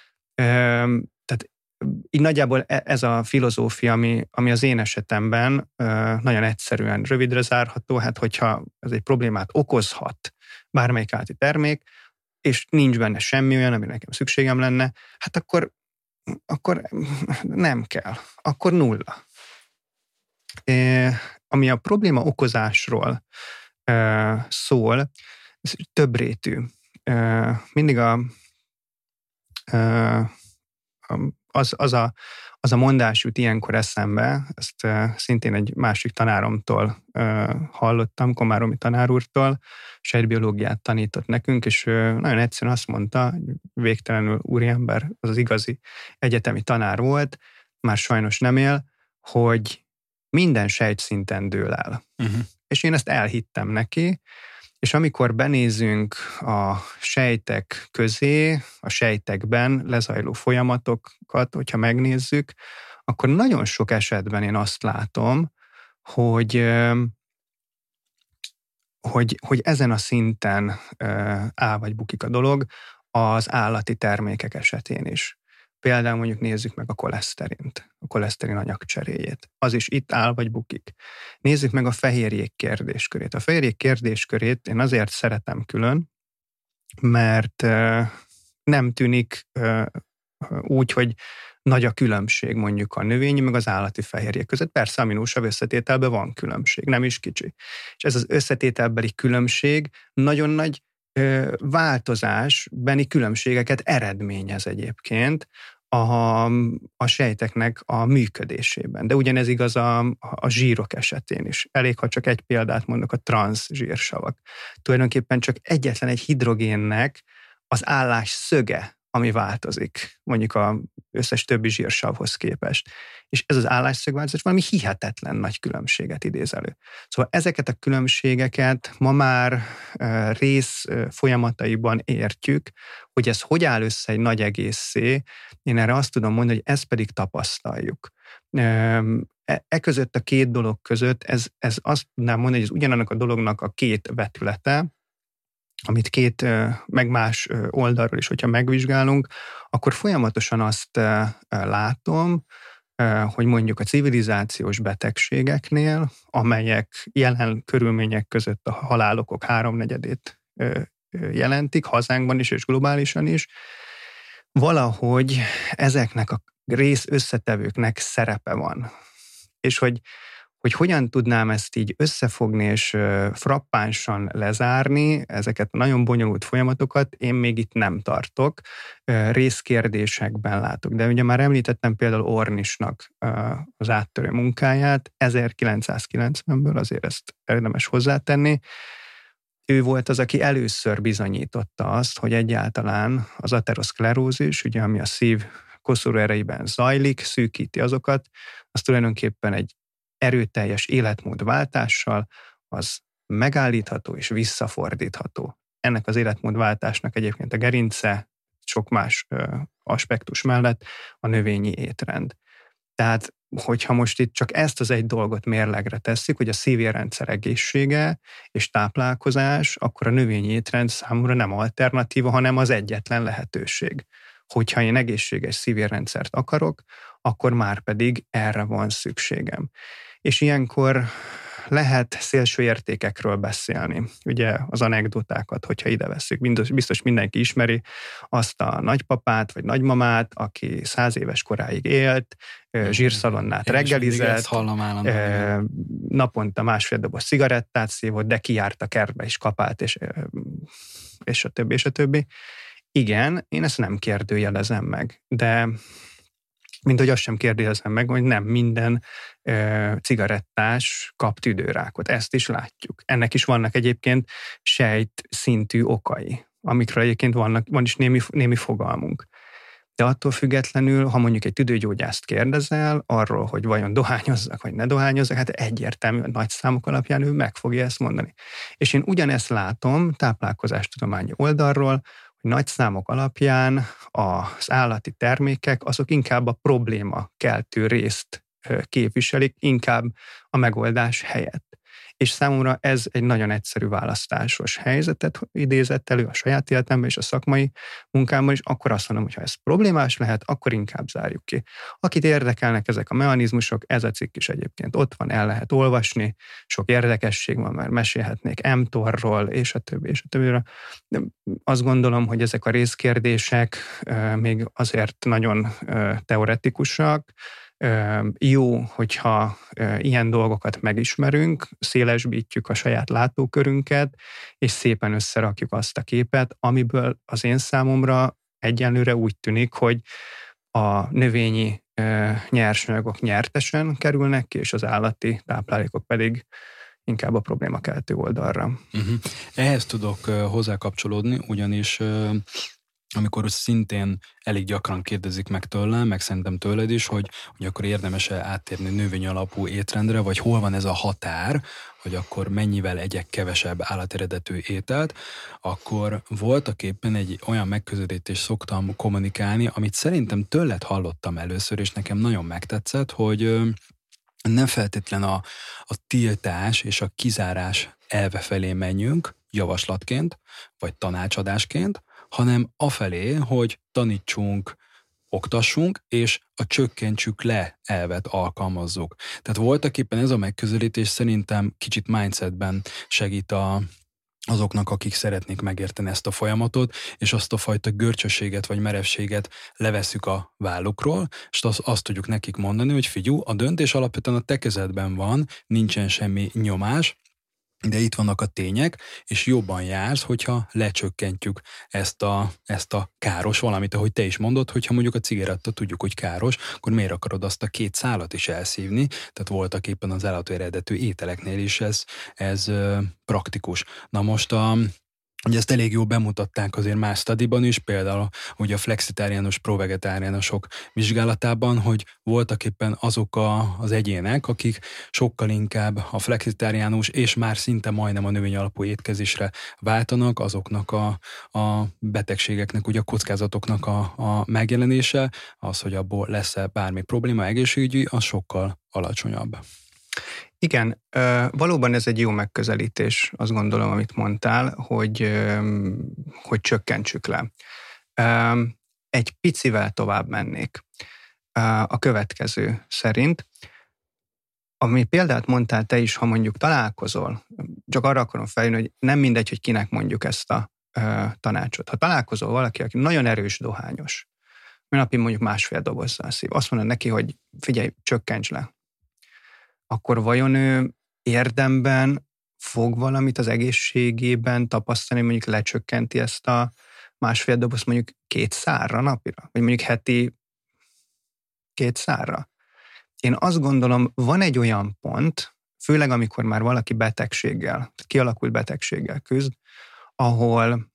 Így nagyjából e, ez a filozófia, ami, ami az én esetemben nagyon egyszerűen rövidre zárható, hát hogyha ez egy problémát okozhat bármelyik állati termék, és nincs benne semmi olyan, ami nekem szükségem lenne, hát akkor, akkor nem kell, akkor nulla. É, ami a probléma okozásról e, szól, ez több rétű. E, mindig a, e, a az, az, a, az a mondás jut ilyenkor eszembe, ezt uh, szintén egy másik tanáromtól uh, hallottam, Komáromi tanár úrtól, sejtbiológiát tanított nekünk, és uh, nagyon egyszerűen azt mondta, végtelenül úriember, az az igazi egyetemi tanár volt, már sajnos nem él, hogy minden sejtszinten dől el. Uh-huh. És én ezt elhittem neki, és amikor benézünk a sejtek közé, a sejtekben lezajló folyamatokat, hogyha megnézzük, akkor nagyon sok esetben én azt látom, hogy hogy, hogy ezen a szinten áll vagy bukik a dolog az állati termékek esetén is. Például mondjuk nézzük meg a koleszterint, a koleszterin anyagcseréjét. Az is itt áll vagy bukik. Nézzük meg a fehérjék kérdéskörét. A fehérjék kérdéskörét én azért szeretem külön, mert nem tűnik úgy, hogy nagy a különbség mondjuk a növényi meg az állati fehérjék között. Persze aminósav összetételben van különbség, nem is kicsi. És ez az összetételbeli különbség nagyon nagy változásbeni különbségeket eredményez egyébként a, a sejteknek a működésében. De ugyanez igaz a, a zsírok esetén is. Elég, ha csak egy példát mondok, a transz zsírsavak. Tulajdonképpen csak egyetlen egy hidrogénnek az állás szöge ami változik, mondjuk a összes többi zsírsavhoz képest. És ez az állásszögváltozás valami hihetetlen nagy különbséget idéz elő. Szóval ezeket a különbségeket ma már rész folyamataiban értjük, hogy ez hogy áll össze egy nagy egészé, én erre azt tudom mondani, hogy ezt pedig tapasztaljuk. E, e között a két dolog között, ez, ez azt tudnám mondani, hogy ez ugyanannak a dolognak a két vetülete, amit két meg más oldalról is, hogyha megvizsgálunk, akkor folyamatosan azt látom, hogy mondjuk a civilizációs betegségeknél, amelyek jelen körülmények között a halálokok háromnegyedét jelentik, hazánkban is és globálisan is, valahogy ezeknek a rész összetevőknek szerepe van. És hogy hogy hogyan tudnám ezt így összefogni és frappánsan lezárni, ezeket nagyon bonyolult folyamatokat én még itt nem tartok, részkérdésekben látok. De ugye már említettem például Ornisnak az áttörő munkáját, 1990-ből azért ezt érdemes hozzátenni, ő volt az, aki először bizonyította azt, hogy egyáltalán az ateroszklerózis, ugye ami a szív koszorú erejében zajlik, szűkíti azokat, az tulajdonképpen egy erőteljes életmódváltással, az megállítható és visszafordítható. Ennek az életmódváltásnak egyébként a gerince sok más ö, aspektus mellett a növényi étrend. Tehát, hogyha most itt csak ezt az egy dolgot mérlegre tesszük, hogy a szívérrendszer egészsége és táplálkozás, akkor a növényi étrend számomra nem alternatíva, hanem az egyetlen lehetőség. Hogyha én egészséges szívérrendszert akarok, akkor már pedig erre van szükségem és ilyenkor lehet szélső értékekről beszélni. Ugye az anekdotákat, hogyha ide veszük, biztos, biztos mindenki ismeri azt a nagypapát vagy nagymamát, aki száz éves koráig élt, zsírszalonnát reggelizett, hallom naponta másfél doboz cigarettát szívott, de kijárt a kertbe és kapált, és, és a többi, és a többi. Igen, én ezt nem kérdőjelezem meg, de mint hogy azt sem kérdezem meg, hogy nem minden e, cigarettás kap tüdőrákot. Ezt is látjuk. Ennek is vannak egyébként sejt szintű okai, amikről egyébként vannak, van is némi, némi fogalmunk. de attól függetlenül, ha mondjuk egy tüdőgyógyászt kérdezel arról, hogy vajon dohányozzak, vagy ne dohányozzak, hát egyértelmű, nagy számok alapján ő meg fogja ezt mondani. És én ugyanezt látom táplálkozástudományi oldalról, hogy nagy számok alapján az állati termékek azok inkább a probléma keltő részt képviselik, inkább a megoldás helyett és számomra ez egy nagyon egyszerű választásos helyzetet idézett elő a saját életemben és a szakmai munkámban is, akkor azt mondom, hogy ha ez problémás lehet, akkor inkább zárjuk ki. Akit érdekelnek ezek a mechanizmusok, ez a cikk is egyébként ott van, el lehet olvasni, sok érdekesség van, mert mesélhetnék mTOR-ról, és a többi, és a többi. De azt gondolom, hogy ezek a részkérdések még azért nagyon teoretikusak, jó, hogyha ilyen dolgokat megismerünk, szélesbítjük a saját látókörünket, és szépen összerakjuk azt a képet, amiből az én számomra egyenlőre úgy tűnik, hogy a növényi nyersanyagok nyertesen kerülnek ki, és az állati táplálékok pedig inkább a problémakeltő oldalra. Uh-huh. Ehhez tudok hozzákapcsolódni, ugyanis amikor szintén elég gyakran kérdezik meg tőlem, meg szerintem tőled is, hogy, hogy akkor érdemes-e áttérni növény alapú étrendre, vagy hol van ez a határ, hogy akkor mennyivel egyek kevesebb állateredetű ételt, akkor voltak éppen egy olyan megközelítést szoktam kommunikálni, amit szerintem tőled hallottam először, és nekem nagyon megtetszett, hogy nem feltétlen a, a tiltás és a kizárás elve felé menjünk javaslatként, vagy tanácsadásként, hanem afelé, hogy tanítsunk, oktassunk, és a csökkentsük le elvet alkalmazzuk. Tehát voltak éppen ez a megközelítés szerintem kicsit mindsetben segít a, azoknak, akik szeretnék megérteni ezt a folyamatot, és azt a fajta görcsösséget vagy merevséget leveszük a vállukról, és azt, azt tudjuk nekik mondani, hogy figyú, a döntés alapvetően a te kezedben van, nincsen semmi nyomás, de itt vannak a tények, és jobban jársz, hogyha lecsökkentjük ezt a, ezt a káros valamit, ahogy te is mondod, hogyha mondjuk a cigaretta tudjuk, hogy káros, akkor miért akarod azt a két szálat is elszívni? Tehát voltak éppen az állatú eredetű ételeknél is ez, ez praktikus. Na most a, Ugye ezt elég jól bemutatták azért más stadiban is, például ugye a flexitáriánus, provegetáriánusok vizsgálatában, hogy voltak éppen azok a, az egyének, akik sokkal inkább a flexitáriánus és már szinte majdnem a növény alapú étkezésre váltanak, azoknak a, a betegségeknek, ugye a kockázatoknak a, a megjelenése, az, hogy abból lesz-e bármi probléma egészségügyi, az sokkal alacsonyabb. Igen, valóban ez egy jó megközelítés, azt gondolom, amit mondtál, hogy, hogy csökkentsük le. Egy picivel tovább mennék a következő szerint. Ami példát mondtál te is, ha mondjuk találkozol, csak arra akarom fejlni, hogy nem mindegy, hogy kinek mondjuk ezt a tanácsot. Ha találkozol valaki, aki nagyon erős dohányos, napi mondjuk másfél dobozzal szív, azt mondod neki, hogy figyelj, csökkents le, akkor vajon ő érdemben fog valamit az egészségében tapasztalni, mondjuk lecsökkenti ezt a másfél doboz mondjuk két szárra napira, vagy mondjuk heti két szárra. Én azt gondolom, van egy olyan pont, főleg amikor már valaki betegséggel, kialakult betegséggel küzd, ahol,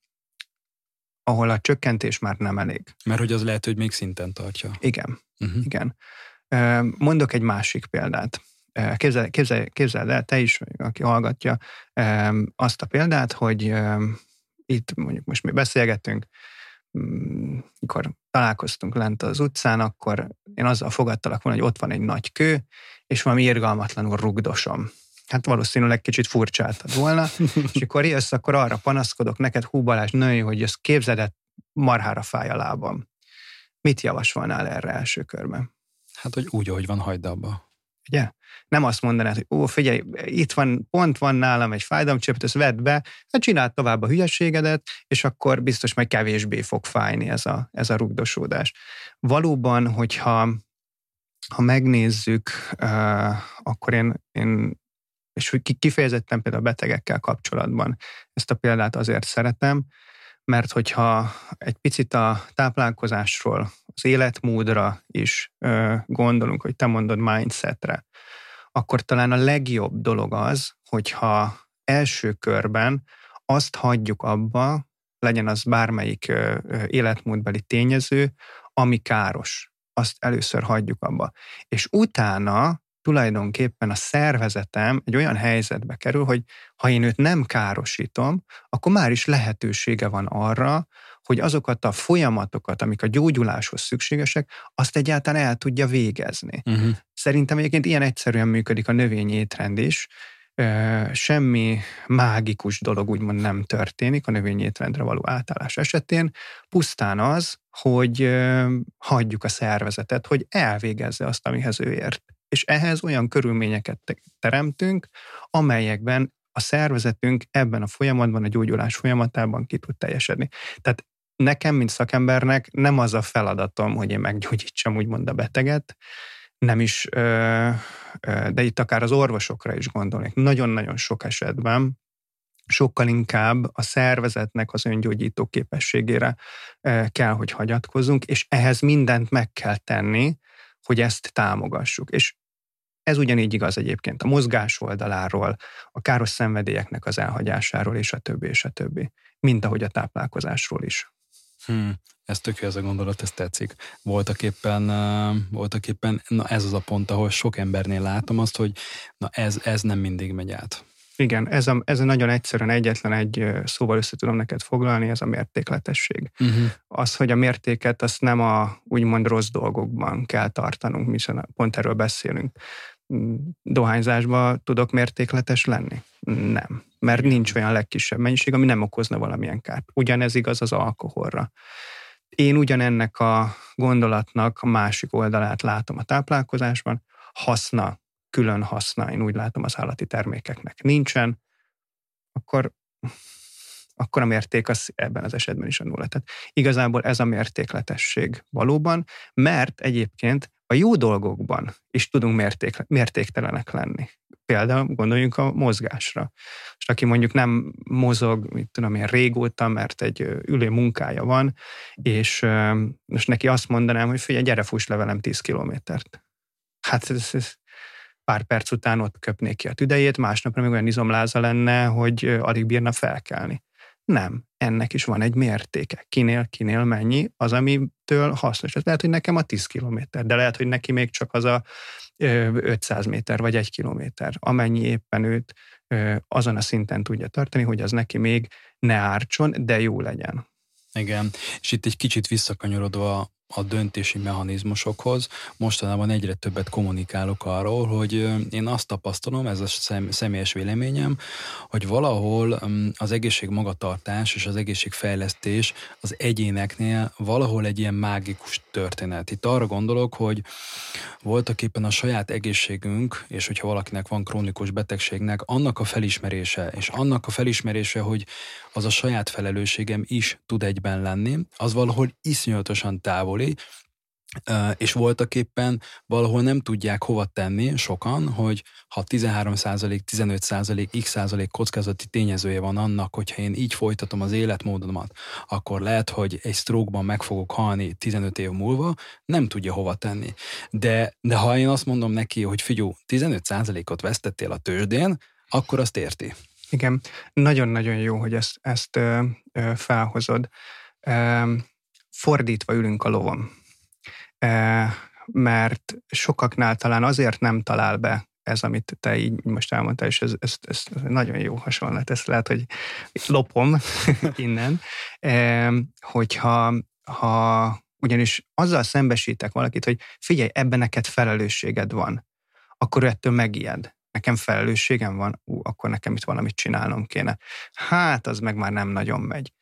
ahol a csökkentés már nem elég. Mert hogy az lehet, hogy még szinten tartja. Igen, uh-huh. igen. Mondok egy másik példát. Képzel, képzel, képzeld el, te is, aki hallgatja azt a példát, hogy itt mondjuk most mi beszélgetünk, mikor mm, találkoztunk lent az utcán, akkor én azzal fogadtalak volna, hogy ott van egy nagy kő, és valami irgalmatlanul rugdosom. Hát valószínűleg kicsit furcsáltad volna, és akkor jössz, akkor arra panaszkodok neked, hú Balázs, női, hogy ez képzedet marhára fáj a lábam. Mit javasolnál erre első körben? Hát, hogy úgy, ahogy van, hagyd abba. Ugye? Nem azt mondanád, hogy ó, figyelj, itt van, pont van nálam egy fájdalomcsöpöt, ezt vedd be, hát csináld tovább a hülyeségedet, és akkor biztos majd kevésbé fog fájni ez a, ez a rugdosódás. Valóban, hogyha ha megnézzük, akkor én, én és kifejezetten például a betegekkel kapcsolatban ezt a példát azért szeretem, mert hogyha egy picit a táplálkozásról, az életmódra is ö, gondolunk, hogy te mondod mindsetre, akkor talán a legjobb dolog az, hogyha első körben azt hagyjuk abba, legyen az bármelyik ö, életmódbeli tényező, ami káros, azt először hagyjuk abba. És utána tulajdonképpen a szervezetem egy olyan helyzetbe kerül, hogy ha én őt nem károsítom, akkor már is lehetősége van arra, hogy azokat a folyamatokat, amik a gyógyuláshoz szükségesek, azt egyáltalán el tudja végezni. Uh-huh. Szerintem egyébként ilyen egyszerűen működik a növényi étrend is, semmi mágikus dolog úgymond nem történik a növényi étrendre való átállás esetén, pusztán az, hogy hagyjuk a szervezetet, hogy elvégezze azt, amihez ő ért. És ehhez olyan körülményeket teremtünk, amelyekben a szervezetünk ebben a folyamatban, a gyógyulás folyamatában ki tud teljesedni. Tehát nekem, mint szakembernek nem az a feladatom, hogy én meggyógyítsam úgymond a beteget, nem is, de itt akár az orvosokra is gondolnék. Nagyon-nagyon sok esetben sokkal inkább a szervezetnek az öngyógyító képességére kell, hogy hagyatkozzunk, és ehhez mindent meg kell tenni, hogy ezt támogassuk. És ez ugyanígy igaz egyébként a mozgás oldaláról, a káros szenvedélyeknek az elhagyásáról, és a többi, és a többi. Mint ahogy a táplálkozásról is. Hmm, ez tök ez a gondolat, ez tetszik. Voltak éppen, voltak éppen na ez az a pont, ahol sok embernél látom azt, hogy na ez, ez nem mindig megy át. Igen, ez, a, ez a nagyon egyszerűen egyetlen egy szóval össze tudom neked foglalni, ez a mértékletesség. Uh-huh. Az, hogy a mértéket azt nem a úgymond rossz dolgokban kell tartanunk, hiszen pont erről beszélünk. Dohányzásban tudok mértékletes lenni? Nem, mert nincs olyan legkisebb mennyiség, ami nem okozna valamilyen kárt. Ugyanez igaz az alkoholra. Én ugyanennek a gondolatnak a másik oldalát látom a táplálkozásban, haszna, külön haszna, én úgy látom az állati termékeknek nincsen, akkor, akkor a mérték az ebben az esetben is a nulla. Tehát igazából ez a mértékletesség valóban, mert egyébként a jó dolgokban is tudunk mérték, mértéktelenek lenni. Például gondoljunk a mozgásra. És aki mondjuk nem mozog, mit tudom én, régóta, mert egy ülő munkája van, és most neki azt mondanám, hogy figyelj, gyere, fuss le velem 10 kilométert. Hát ez, ez pár perc után ott köpnék ki a tüdejét, másnapra még olyan izomláza lenne, hogy alig bírna felkelni. Nem, ennek is van egy mértéke. Kinél, kinél mennyi, az, amitől hasznos. Ez lehet, hogy nekem a 10 kilométer, de lehet, hogy neki még csak az a 500 méter vagy egy kilométer, amennyi éppen őt azon a szinten tudja tartani, hogy az neki még ne ártson, de jó legyen. Igen, és itt egy kicsit visszakanyarodva a döntési mechanizmusokhoz. Mostanában egyre többet kommunikálok arról, hogy én azt tapasztalom, ez a személyes véleményem, hogy valahol az egészség magatartás és az egészségfejlesztés az egyéneknél valahol egy ilyen mágikus történet. Itt arra gondolok, hogy voltak éppen a saját egészségünk, és hogyha valakinek van krónikus betegségnek, annak a felismerése, és annak a felismerése, hogy az a saját felelősségem is tud egyben lenni, az valahol iszonyatosan távoli, és voltak éppen valahol nem tudják hova tenni sokan, hogy ha 13% 15 x százalék kockázati tényezője van annak, hogyha én így folytatom az életmódomat, akkor lehet, hogy egy stroke meg fogok halni 15 év múlva, nem tudja hova tenni. De, de ha én azt mondom neki, hogy figyú, 15% ot vesztettél a tőzsdén, akkor azt érti. Igen, nagyon-nagyon jó, hogy ezt, ezt ö, ö, felhozod. Fordítva ülünk a lovon. Ö, mert sokaknál talán azért nem talál be ez, amit te így most elmondtál, és ez, ez, ez nagyon jó hasonlat, ezt lehet, hogy lopom innen, hogyha ha, ugyanis azzal szembesítek valakit, hogy figyelj, ebben neked felelősséged van, akkor ettől megijed nekem felelősségem van, ú, akkor nekem itt valamit csinálnom kéne. Hát, az meg már nem nagyon megy.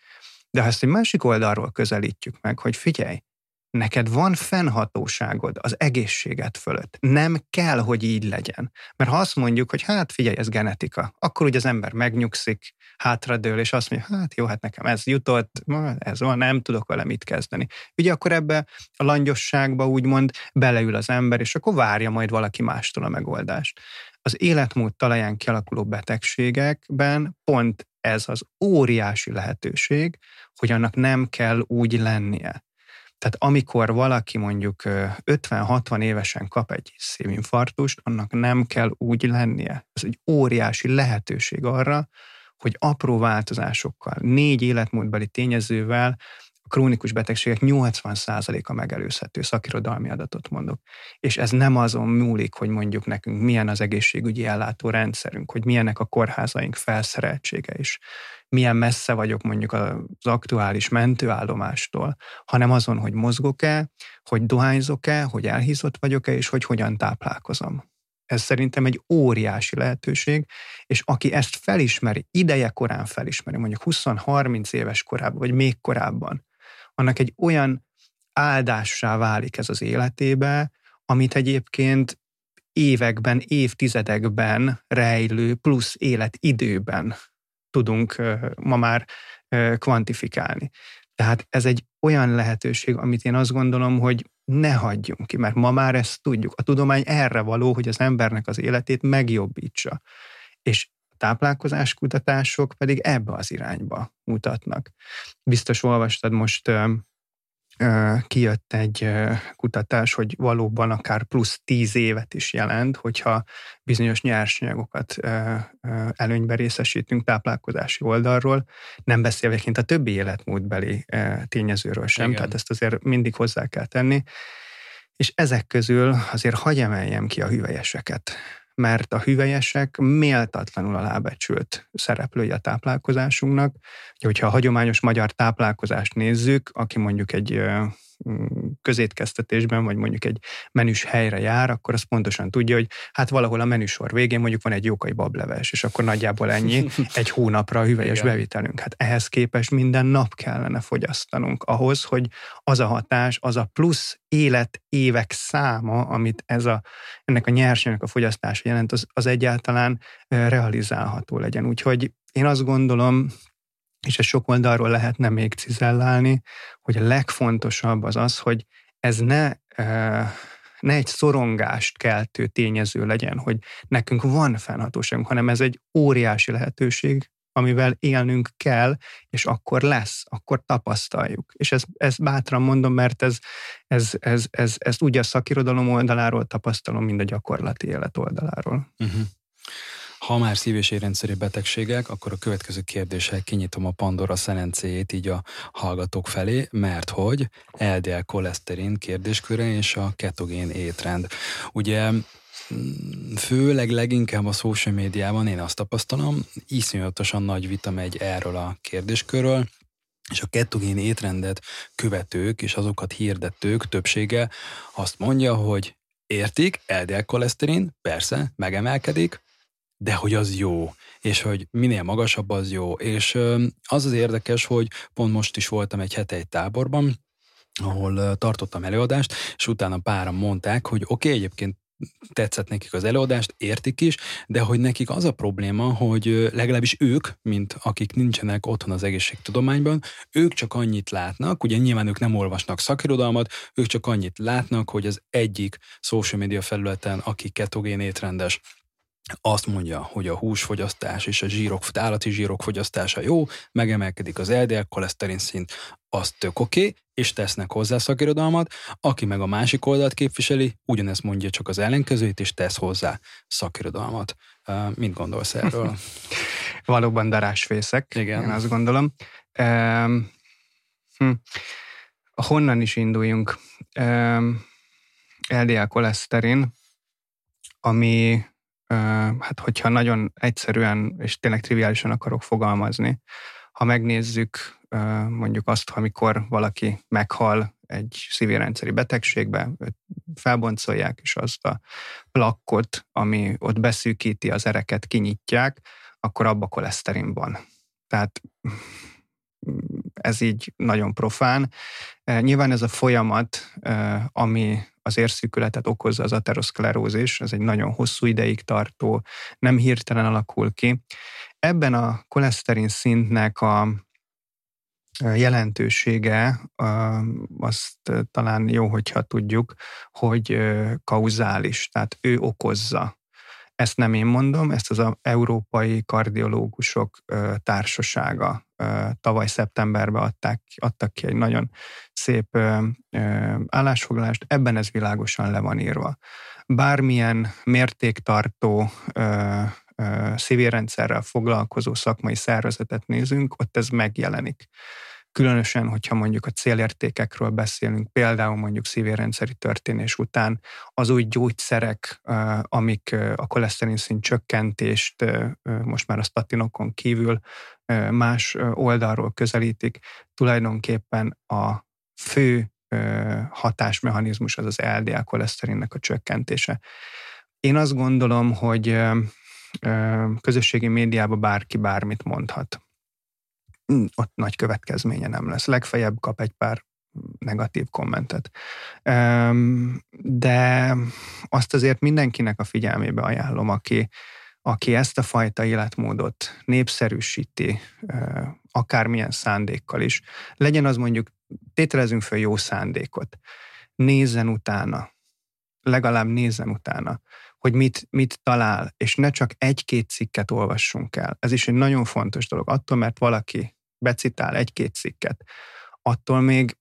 De ha ezt egy másik oldalról közelítjük meg, hogy figyelj, neked van fennhatóságod az egészséget fölött. Nem kell, hogy így legyen. Mert ha azt mondjuk, hogy hát figyelj, ez genetika, akkor ugye az ember megnyugszik, hátradől, és azt mondja, hát jó, hát nekem ez jutott, ez van, nem tudok vele mit kezdeni. Ugye akkor ebbe a langyosságba úgymond beleül az ember, és akkor várja majd valaki mástól a megoldást az életmód talaján kialakuló betegségekben pont ez az óriási lehetőség, hogy annak nem kell úgy lennie. Tehát amikor valaki mondjuk 50-60 évesen kap egy szívinfarktust, annak nem kell úgy lennie. Ez egy óriási lehetőség arra, hogy apró változásokkal, négy életmódbeli tényezővel krónikus betegségek 80%-a megelőzhető, szakirodalmi adatot mondok. És ez nem azon múlik, hogy mondjuk nekünk milyen az egészségügyi ellátórendszerünk, hogy milyenek a kórházaink felszereltsége is, milyen messze vagyok mondjuk az aktuális mentőállomástól, hanem azon, hogy mozgok-e, hogy dohányzok-e, hogy elhízott vagyok-e, és hogy hogyan táplálkozom. Ez szerintem egy óriási lehetőség, és aki ezt felismeri, ideje korán felismeri, mondjuk 20-30 éves korában, vagy még korábban, annak egy olyan áldássá válik ez az életébe, amit egyébként években, évtizedekben rejlő plusz életidőben tudunk ma már kvantifikálni. Tehát ez egy olyan lehetőség, amit én azt gondolom, hogy ne hagyjunk ki, mert ma már ezt tudjuk. A tudomány erre való, hogy az embernek az életét megjobbítsa. És táplálkozáskutatások pedig ebbe az irányba mutatnak. Biztos olvastad most kijött egy kutatás, hogy valóban akár plusz tíz évet is jelent, hogyha bizonyos nyersanyagokat előnybe részesítünk táplálkozási oldalról, nem beszélve egyébként a többi életmódbeli tényezőről sem, Igen. tehát ezt azért mindig hozzá kell tenni. És ezek közül azért hagy emeljem ki a hüvelyeseket mert a hüvelyesek méltatlanul alábecsült szereplői a táplálkozásunknak. Hogyha a hagyományos magyar táplálkozást nézzük, aki mondjuk egy közétkeztetésben, vagy mondjuk egy menüs helyre jár, akkor az pontosan tudja, hogy hát valahol a menüsor végén mondjuk van egy jókai bableves, és akkor nagyjából ennyi, egy hónapra a hüvelyes Igen. bevitelünk. Hát ehhez képest minden nap kellene fogyasztanunk ahhoz, hogy az a hatás, az a plusz élet évek száma, amit ez a, ennek a nyersanyagnak a fogyasztása jelent, az, az egyáltalán realizálható legyen. Úgyhogy én azt gondolom, és ez sok oldalról lehetne még cizellálni, hogy a legfontosabb az az, hogy ez ne, ne egy szorongást keltő tényező legyen, hogy nekünk van fennhatóságunk, hanem ez egy óriási lehetőség, amivel élnünk kell, és akkor lesz, akkor tapasztaljuk. És ezt, ezt bátran mondom, mert ez, ez, ez, ez, ezt úgy a szakirodalom oldaláról tapasztalom, mint a gyakorlati élet oldaláról. Uh-huh. Ha már szív- és érrendszeri betegségek, akkor a következő kérdéssel kinyitom a Pandora szelencéjét így a hallgatók felé, mert hogy LDL koleszterin kérdésköre és a ketogén étrend. Ugye mm, főleg leginkább a social médiában én azt tapasztalom, iszonyatosan nagy vita megy erről a kérdéskörről, és a ketogén étrendet követők és azokat hirdetők többsége azt mondja, hogy értik, LDL koleszterin, persze, megemelkedik, de hogy az jó, és hogy minél magasabb az jó. És az az érdekes, hogy pont most is voltam egy hete egy táborban, ahol tartottam előadást, és utána páran mondták, hogy oké, okay, egyébként tetszett nekik az előadást, értik is, de hogy nekik az a probléma, hogy legalábbis ők, mint akik nincsenek otthon az egészségtudományban, ők csak annyit látnak, ugye nyilván ők nem olvasnak szakirodalmat, ők csak annyit látnak, hogy az egyik social media felületen, aki ketogén étrendes, azt mondja, hogy a húsfogyasztás és a zsírok, állati zsírok fogyasztása jó, megemelkedik az LDL koleszterin szint, az tök oké, okay, és tesznek hozzá szakirodalmat, aki meg a másik oldalt képviseli, ugyanezt mondja csak az ellenkezőjét, és tesz hozzá szakirodalmat. Uh, mit gondolsz erről? Valóban darásfészek, Igen. én azt gondolom. Um, hm. Honnan is induljunk? Um, LDL koleszterin, ami hát hogyha nagyon egyszerűen és tényleg triviálisan akarok fogalmazni, ha megnézzük mondjuk azt, amikor valaki meghal egy szívérendszeri betegségbe, őt felboncolják, és azt a plakkot, ami ott beszűkíti az ereket, kinyitják, akkor abba koleszterin van. Tehát ez így nagyon profán. Nyilván ez a folyamat, ami az érszűkületet okozza az ateroszklerózis, ez egy nagyon hosszú ideig tartó, nem hirtelen alakul ki. Ebben a koleszterin szintnek a jelentősége, azt talán jó, hogyha tudjuk, hogy kauzális, tehát ő okozza ezt nem én mondom, ezt az Európai Kardiológusok Társasága tavaly szeptemberben adták, adtak ki egy nagyon szép állásfoglalást, ebben ez világosan le van írva. Bármilyen mértéktartó szívérendszerrel foglalkozó szakmai szervezetet nézünk, ott ez megjelenik. Különösen, hogyha mondjuk a célértékekről beszélünk, például mondjuk szívérendszeri történés után, az új gyógyszerek, amik a koleszterin szint csökkentést most már a statinokon kívül más oldalról közelítik, tulajdonképpen a fő hatásmechanizmus az az LDL koleszterinnek a csökkentése. Én azt gondolom, hogy közösségi médiában bárki bármit mondhat. Hm, ott nagy következménye nem lesz. Legfeljebb kap egy pár negatív kommentet. De azt azért mindenkinek a figyelmébe ajánlom, aki, aki ezt a fajta életmódot népszerűsíti, akármilyen szándékkal is. Legyen az mondjuk, tételezünk fel jó szándékot, nézzen utána, legalább nézzen utána, hogy mit, mit talál, és ne csak egy-két cikket olvassunk el. Ez is egy nagyon fontos dolog. Attól, mert valaki becitál egy-két cikket, attól még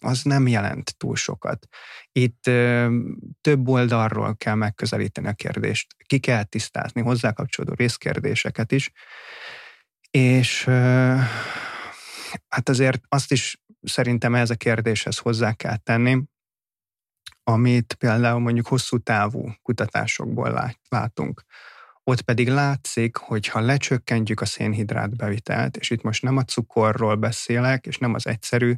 az nem jelent túl sokat. Itt ö, több oldalról kell megközelíteni a kérdést, ki kell tisztázni hozzá kapcsolódó részkérdéseket is, és ö, hát azért azt is szerintem ez a kérdéshez hozzá kell tenni, amit például mondjuk hosszú távú kutatásokból látunk. Ott pedig látszik, hogy ha lecsökkentjük a szénhidrát bevitelt, és itt most nem a cukorról beszélek, és nem az egyszerű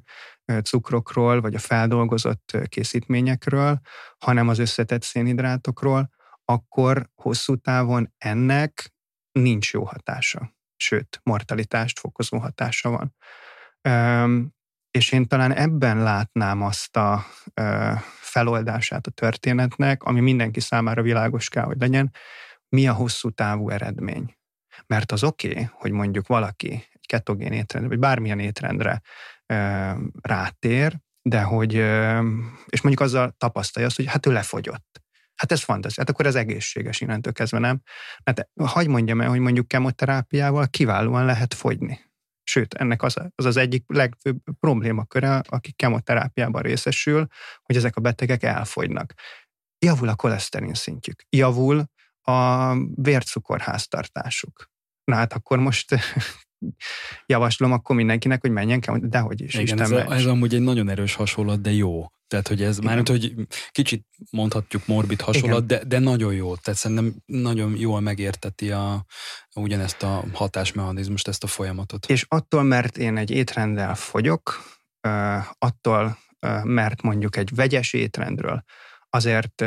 cukrokról, vagy a feldolgozott készítményekről, hanem az összetett szénhidrátokról, akkor hosszú távon ennek nincs jó hatása. Sőt, mortalitást fokozó hatása van. És én talán ebben látnám azt a feloldását a történetnek, ami mindenki számára világos kell, hogy legyen, mi a hosszú távú eredmény. Mert az oké, okay, hogy mondjuk valaki egy ketogén étrendre, vagy bármilyen étrendre ö, rátér, de hogy, ö, és mondjuk azzal tapasztalja azt, hogy hát ő lefogyott. Hát ez fantasztikus. Hát akkor ez egészséges innentől kezdve, nem? Mert hagyd mondjam el, hogy mondjuk kemoterápiával kiválóan lehet fogyni. Sőt, ennek az, az az egyik legfőbb problémaköre, aki kemoterápiában részesül, hogy ezek a betegek elfogynak. Javul a koleszterin szintjük, javul a vércukorháztartásuk. Na hát akkor most javaslom akkor mindenkinek, hogy menjen kell, de hogy is. Igen, Isten ez, ez amúgy egy nagyon erős hasonlat, de jó. Tehát, hogy ez már, hogy kicsit mondhatjuk morbid hasonlat, de, de nagyon jó. Tehát szerintem nagyon jól megérteti a, ugyanezt a hatásmechanizmust, ezt a folyamatot. És attól, mert én egy étrenddel fogyok, attól, mert mondjuk egy vegyes étrendről, azért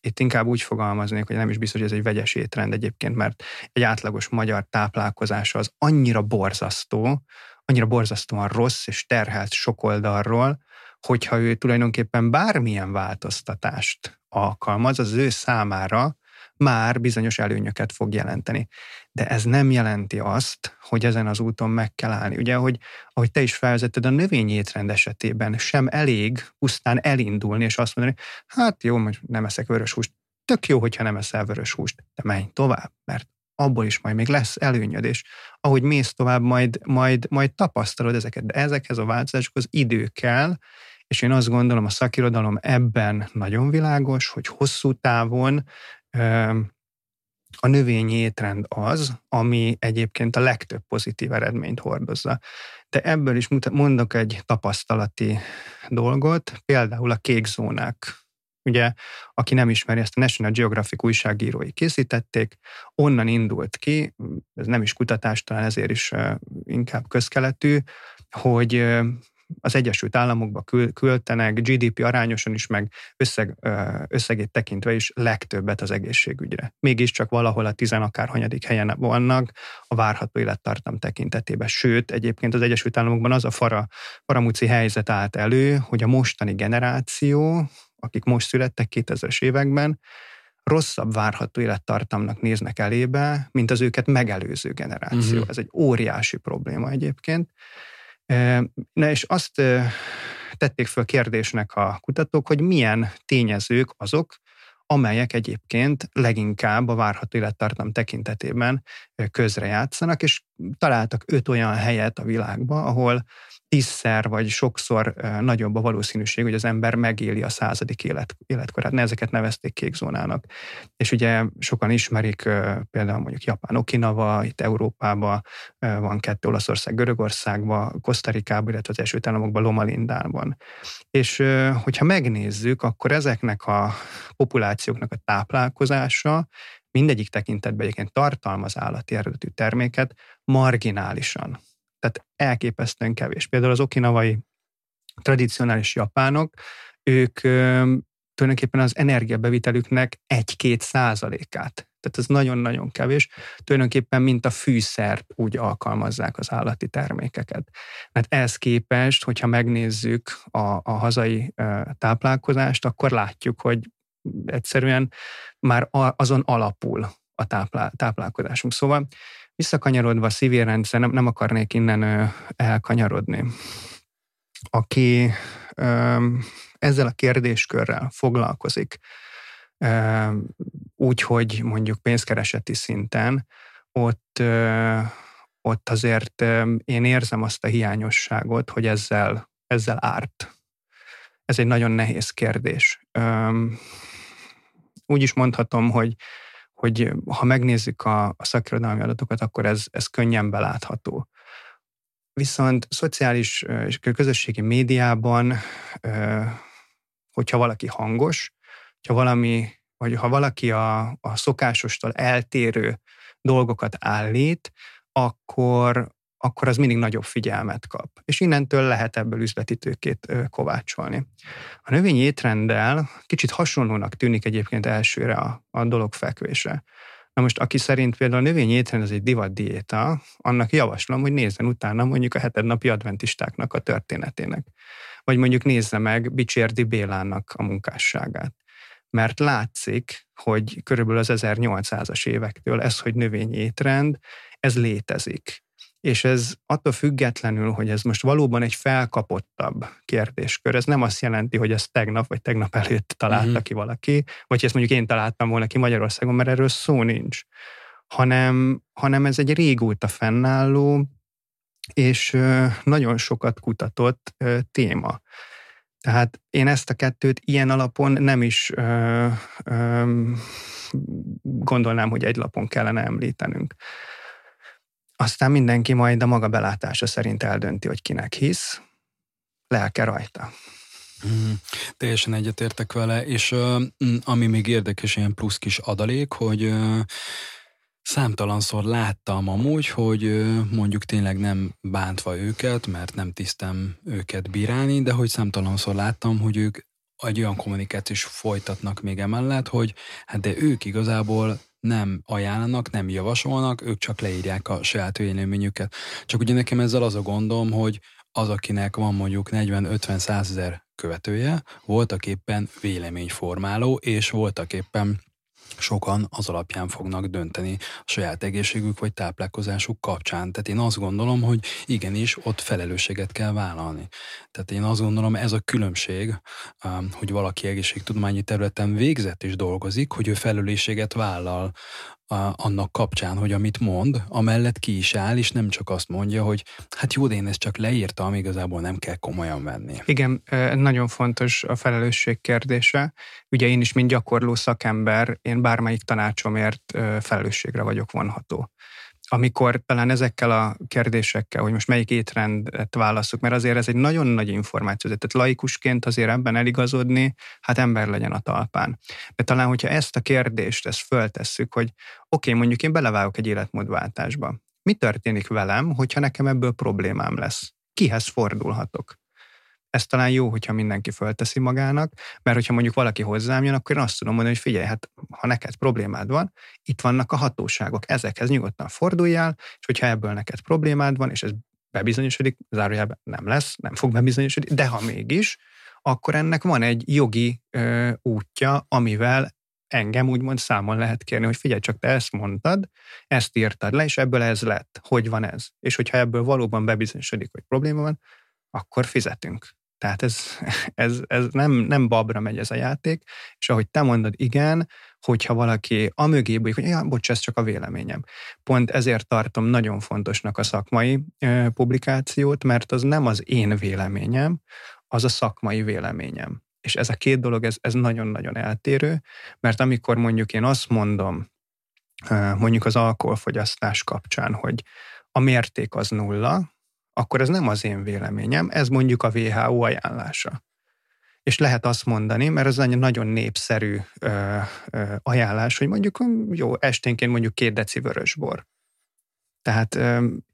itt inkább úgy fogalmaznék, hogy nem is biztos, hogy ez egy vegyes étrend egyébként, mert egy átlagos magyar táplálkozása az annyira borzasztó, annyira borzasztóan rossz és terhelt sok oldalról, hogyha ő tulajdonképpen bármilyen változtatást alkalmaz, az ő számára már bizonyos előnyöket fog jelenteni. De ez nem jelenti azt, hogy ezen az úton meg kell állni. Ugye, ahogy, ahogy te is felvezetted, a növényi étrend esetében sem elég pusztán elindulni, és azt mondani, hát jó, most nem eszek vörös húst. Tök jó, hogyha nem eszel vörös húst, de menj tovább, mert abból is majd még lesz előnyöd, és ahogy mész tovább, majd, majd, majd tapasztalod ezeket, de ezekhez a változásokhoz idő kell, és én azt gondolom, a szakirodalom ebben nagyon világos, hogy hosszú távon a növényi étrend az, ami egyébként a legtöbb pozitív eredményt hordozza. De ebből is mondok egy tapasztalati dolgot, például a kék zónák. Ugye, aki nem ismeri, ezt a National Geographic újságírói készítették, onnan indult ki, ez nem is kutatás, talán ezért is inkább közkeletű, hogy az Egyesült Államokba küldtenek GDP arányosan is, meg összeg, összegét tekintve is legtöbbet az egészségügyre. Mégiscsak valahol a tizenakárhanyadik helyen vannak a várható élettartam tekintetében. Sőt, egyébként az Egyesült Államokban az a fara, faramúci helyzet állt elő, hogy a mostani generáció, akik most születtek 2000-es években, rosszabb várható élettartamnak néznek elébe, mint az őket megelőző generáció. Uh-huh. Ez egy óriási probléma egyébként. Na és azt tették föl kérdésnek a kutatók, hogy milyen tényezők azok, amelyek egyébként leginkább a várható élettartam tekintetében közrejátszanak, és találtak öt olyan helyet a világban, ahol tízszer vagy sokszor nagyobb a valószínűség, hogy az ember megéli a századik élet, életkorát. Ne ezeket nevezték kék zónának. És ugye sokan ismerik például mondjuk Japán, Okinawa, itt Európában van kettő, Olaszország, Görögországban, Kosztarikában, illetve az első államokban, Loma Lindában. És hogyha megnézzük, akkor ezeknek a populációknak a táplálkozása mindegyik tekintetben egyébként tartalmaz állati eredetű terméket marginálisan tehát elképesztően kevés. Például az okinavai tradicionális japánok, ők tulajdonképpen az energiabevitelüknek egy-két százalékát. Tehát ez nagyon-nagyon kevés. Tulajdonképpen mint a fűszert úgy alkalmazzák az állati termékeket. Mert ehhez képest, hogyha megnézzük a, a hazai táplálkozást, akkor látjuk, hogy egyszerűen már azon alapul a táplál, táplálkozásunk. Szóval Visszakanyarodva a szívérrendszer, nem, nem akarnék innen elkanyarodni. Aki ezzel a kérdéskörrel foglalkozik, úgy, hogy mondjuk pénzkereseti szinten, ott, ott azért én érzem azt a hiányosságot, hogy ezzel, ezzel árt. Ez egy nagyon nehéz kérdés. Úgy is mondhatom, hogy hogy ha megnézzük a, a szakirodalmi adatokat, akkor ez, ez könnyen belátható. Viszont szociális és közösségi médiában, hogyha valaki hangos, hogyha valami, vagy ha valaki a, a szokásostól eltérő dolgokat állít, akkor, akkor az mindig nagyobb figyelmet kap. És innentől lehet ebből üzletítőkét kovácsolni. A növényi étrenddel kicsit hasonlónak tűnik egyébként elsőre a, a dolog fekvése. Na most, aki szerint például a növényi étrend az egy divat diéta, annak javaslom, hogy nézzen utána mondjuk a hetednapi adventistáknak a történetének. Vagy mondjuk nézze meg Bicsérdi Bélának a munkásságát. Mert látszik, hogy körülbelül az 1800-as évektől ez, hogy növényi étrend, ez létezik és ez attól függetlenül, hogy ez most valóban egy felkapottabb kérdéskör, ez nem azt jelenti, hogy ez tegnap vagy tegnap előtt találta uh-huh. ki valaki, vagy ezt mondjuk én találtam volna ki Magyarországon, mert erről szó nincs, hanem, hanem ez egy régóta fennálló és nagyon sokat kutatott téma. Tehát én ezt a kettőt ilyen alapon nem is ö, ö, gondolnám, hogy egy lapon kellene említenünk. Aztán mindenki majd a maga belátása szerint eldönti, hogy kinek hisz, lelke rajta. Mm, teljesen egyetértek vele, és uh, ami még érdekes, ilyen plusz kis adalék, hogy uh, számtalanszor láttam amúgy, hogy mondjuk tényleg nem bántva őket, mert nem tisztem őket bírálni, de hogy számtalanszor láttam, hogy ők egy olyan kommunikációs folytatnak még emellett, hogy hát de ők igazából nem ajánlanak, nem javasolnak, ők csak leírják a saját véleményüket. Csak ugye nekem ezzel az a gondom, hogy az, akinek van mondjuk 40-50 százezer követője, voltak éppen véleményformáló, és voltak éppen sokan az alapján fognak dönteni a saját egészségük vagy táplálkozásuk kapcsán. Tehát én azt gondolom, hogy igenis ott felelősséget kell vállalni. Tehát én azt gondolom, ez a különbség, hogy valaki egészségtudományi területen végzett és dolgozik, hogy ő felelősséget vállal annak kapcsán, hogy amit mond, amellett ki is áll, és nem csak azt mondja, hogy hát jó, de én ezt csak leírtam, igazából nem kell komolyan venni. Igen, nagyon fontos a felelősség kérdése. Ugye én is, mint gyakorló szakember, én bármelyik tanácsomért felelősségre vagyok vonható amikor talán ezekkel a kérdésekkel, hogy most melyik étrendet válaszok, mert azért ez egy nagyon nagy információ, tehát laikusként azért ebben eligazodni, hát ember legyen a talpán. De talán, hogyha ezt a kérdést, ezt föltesszük, hogy oké, okay, mondjuk én belevágok egy életmódváltásba. Mi történik velem, hogyha nekem ebből problémám lesz? Kihez fordulhatok? Ez talán jó, hogyha mindenki fölteszi magának, mert hogyha mondjuk valaki hozzám jön, akkor én azt tudom mondani, hogy figyelj, hát ha neked problémád van, itt vannak a hatóságok, ezekhez nyugodtan forduljál, és hogyha ebből neked problémád van, és ez bebizonyosodik, zárójelben nem lesz, nem fog bebizonyosodni, de ha mégis, akkor ennek van egy jogi ö, útja, amivel engem úgymond számon lehet kérni, hogy figyelj, csak te ezt mondtad, ezt írtad le, és ebből ez lett. Hogy van ez? És hogyha ebből valóban bebizonyosodik, hogy probléma van, akkor fizetünk Tehát ez, ez, ez nem, nem babra megy ez a játék, és ahogy te mondod, igen, hogyha valaki a mögé bújik, hogy ja, bocs, ez csak a véleményem. Pont ezért tartom nagyon fontosnak a szakmai e, publikációt, mert az nem az én véleményem, az a szakmai véleményem. És ez a két dolog, ez, ez nagyon-nagyon eltérő, mert amikor mondjuk én azt mondom, mondjuk az alkoholfogyasztás kapcsán, hogy a mérték az nulla, akkor ez nem az én véleményem, ez mondjuk a WHO ajánlása. És lehet azt mondani, mert ez egy nagyon népszerű ö, ö, ajánlás, hogy mondjuk jó, esténként mondjuk két deci vörösbor. Tehát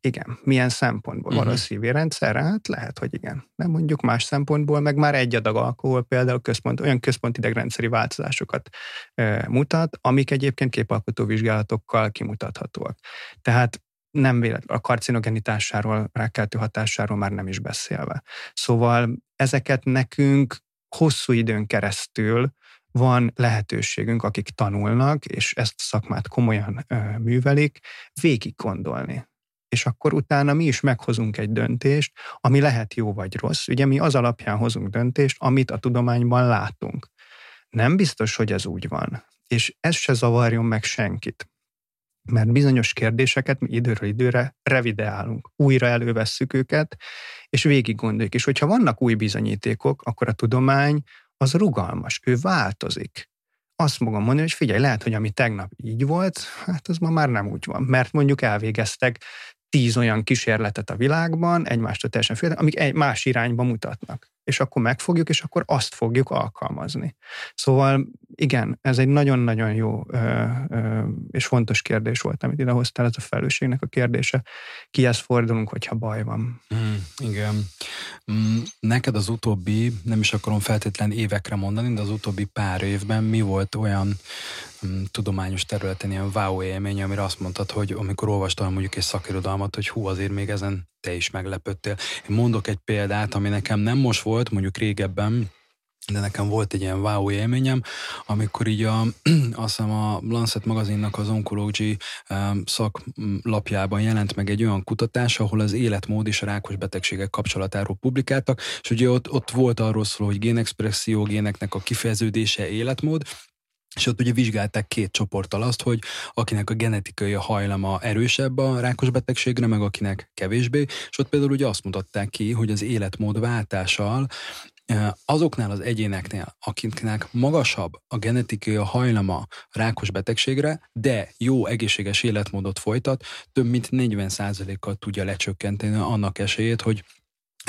igen, milyen szempontból uh-huh. van a szívérendszerre? Hát lehet, hogy igen. Nem mondjuk más szempontból, meg már egy adag alkohol például központ, olyan központi idegrendszeri változásokat e, mutat, amik egyébként képalkotó vizsgálatokkal kimutathatóak. Tehát nem véletlen, a karcinogenitásáról, rákkeltő hatásáról már nem is beszélve. Szóval ezeket nekünk hosszú időn keresztül van lehetőségünk, akik tanulnak, és ezt a szakmát komolyan ö, művelik, végig gondolni. És akkor utána mi is meghozunk egy döntést, ami lehet jó vagy rossz. Ugye mi az alapján hozunk döntést, amit a tudományban látunk. Nem biztos, hogy ez úgy van. És ez se zavarjon meg senkit. Mert bizonyos kérdéseket mi időről időre revideálunk, újra elővesszük őket, és végig gondoljuk. És hogyha vannak új bizonyítékok, akkor a tudomány az rugalmas, ő változik. Azt mogom mondani, hogy figyelj, lehet, hogy ami tegnap így volt, hát az ma már nem úgy van, mert mondjuk elvégeztek tíz olyan kísérletet a világban, egymástól teljesen fél, amik egy más irányba mutatnak és akkor megfogjuk, és akkor azt fogjuk alkalmazni. Szóval igen, ez egy nagyon-nagyon jó ö, ö, és fontos kérdés volt, amit ide hoztál, ez a felelősségnek a kérdése. Kihez fordulunk, hogyha baj van? Mm, igen. Mm, neked az utóbbi, nem is akarom feltétlen évekre mondani, de az utóbbi pár évben mi volt olyan tudományos területen ilyen wow élmény, amire azt mondtad, hogy amikor olvastam mondjuk egy szakirodalmat, hogy hú, azért még ezen te is meglepődtél. Én mondok egy példát, ami nekem nem most volt, mondjuk régebben, de nekem volt egy ilyen wow élményem, amikor így a, azt hiszem a Lancet magazinnak az Oncology szaklapjában jelent meg egy olyan kutatás, ahol az életmód és a rákos betegségek kapcsolatáról publikáltak, és ugye ott, ott volt arról szól, hogy génexpresszió, géneknek a kifejeződése, életmód, és ott ugye vizsgálták két csoporttal azt, hogy akinek a genetikai hajlama erősebb a rákos betegségre, meg akinek kevésbé, és ott például ugye azt mutatták ki, hogy az életmód váltással eh, azoknál az egyéneknél, akiknek magasabb a genetikai hajlama rákos betegségre, de jó egészséges életmódot folytat, több mint 40%-kal tudja lecsökkenteni annak esélyét, hogy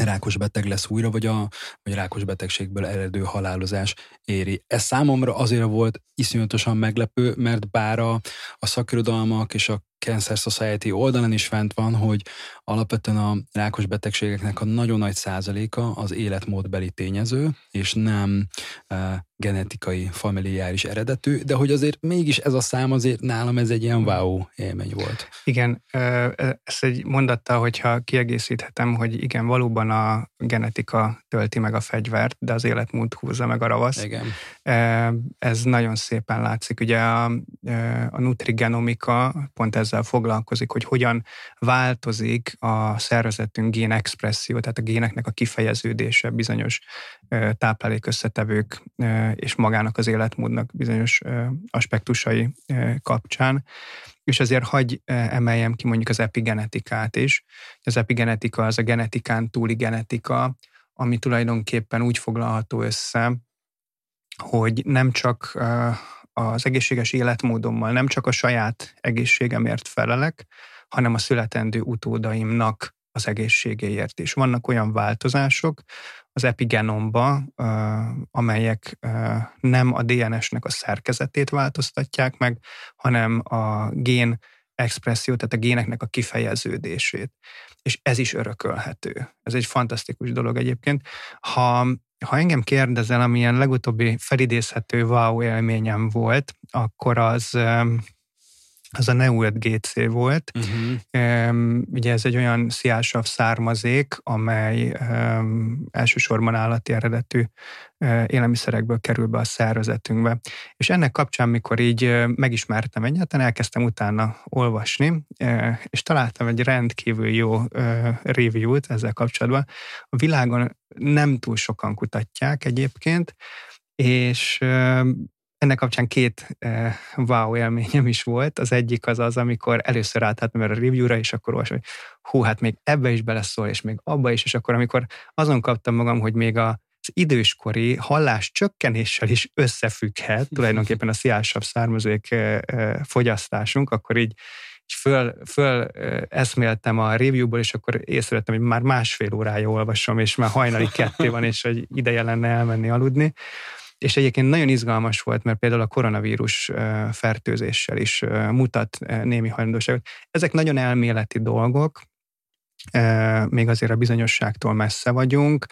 rákos beteg lesz újra, vagy a vagy rákos betegségből eredő halálozás éri. Ez számomra azért volt iszonyatosan meglepő, mert bár a, a szakirodalmak és a Cancer Society oldalán is fent van, hogy alapvetően a rákos betegségeknek a nagyon nagy százaléka az életmódbeli tényező, és nem e, genetikai, familiáris eredetű, de hogy azért mégis ez a szám azért nálam ez egy ilyen wow élmény volt. Igen, ezt egy mondattal, hogyha kiegészíthetem, hogy igen, valóban a genetika tölti meg a fegyvert, de az életmód húzza meg a ravaszt. Igen. Ez nagyon szépen látszik. Ugye a, a nutrigenomika pont ezzel foglalkozik, hogy hogyan változik a szervezetünk génexpresszió, tehát a géneknek a kifejeződése bizonyos táplálékösszetevők és magának az életmódnak bizonyos aspektusai kapcsán. És azért hagy emeljem ki mondjuk az epigenetikát is. Az epigenetika az a genetikán túli genetika, ami tulajdonképpen úgy foglalható össze, hogy nem csak az egészséges életmódommal, nem csak a saját egészségemért felelek, hanem a születendő utódaimnak az egészségéért is. Vannak olyan változások az epigenomba, amelyek nem a DNS-nek a szerkezetét változtatják meg, hanem a gén expresszió, tehát a géneknek a kifejeződését. És ez is örökölhető. Ez egy fantasztikus dolog egyébként. Ha, ha engem kérdezel, amilyen legutóbbi felidézhető wow élményem volt, akkor az az a Neu 5GC volt. Uh-huh. Ugye ez egy olyan sziásav származék, amely elsősorban állati eredetű uh, élelmiszerekből kerül be a szervezetünkbe. És ennek kapcsán, mikor így uh, megismertem egyáltalán, elkezdtem utána olvasni, uh, és találtam egy rendkívül jó review-t ezzel kapcsolatban. A világon nem túl sokan kutatják egyébként, és ennek kapcsán két uh, wow élményem is volt. Az egyik az az, amikor először átláttam erre a review-ra, és akkor olvasom, hogy hú, hát még ebbe is beleszól, és még abba is, és akkor amikor azon kaptam magam, hogy még a az időskori hallás csökkenéssel is összefügghet, tulajdonképpen a sziásabb származék fogyasztásunk, akkor így föl, föl eszméltem a reviewból, és akkor észrevettem, hogy már másfél órája olvasom, és már hajnali kettő van, és hogy ideje lenne elmenni aludni. És egyébként nagyon izgalmas volt, mert például a koronavírus fertőzéssel is mutat némi hajlandóságot. Ezek nagyon elméleti dolgok, még azért a bizonyosságtól messze vagyunk,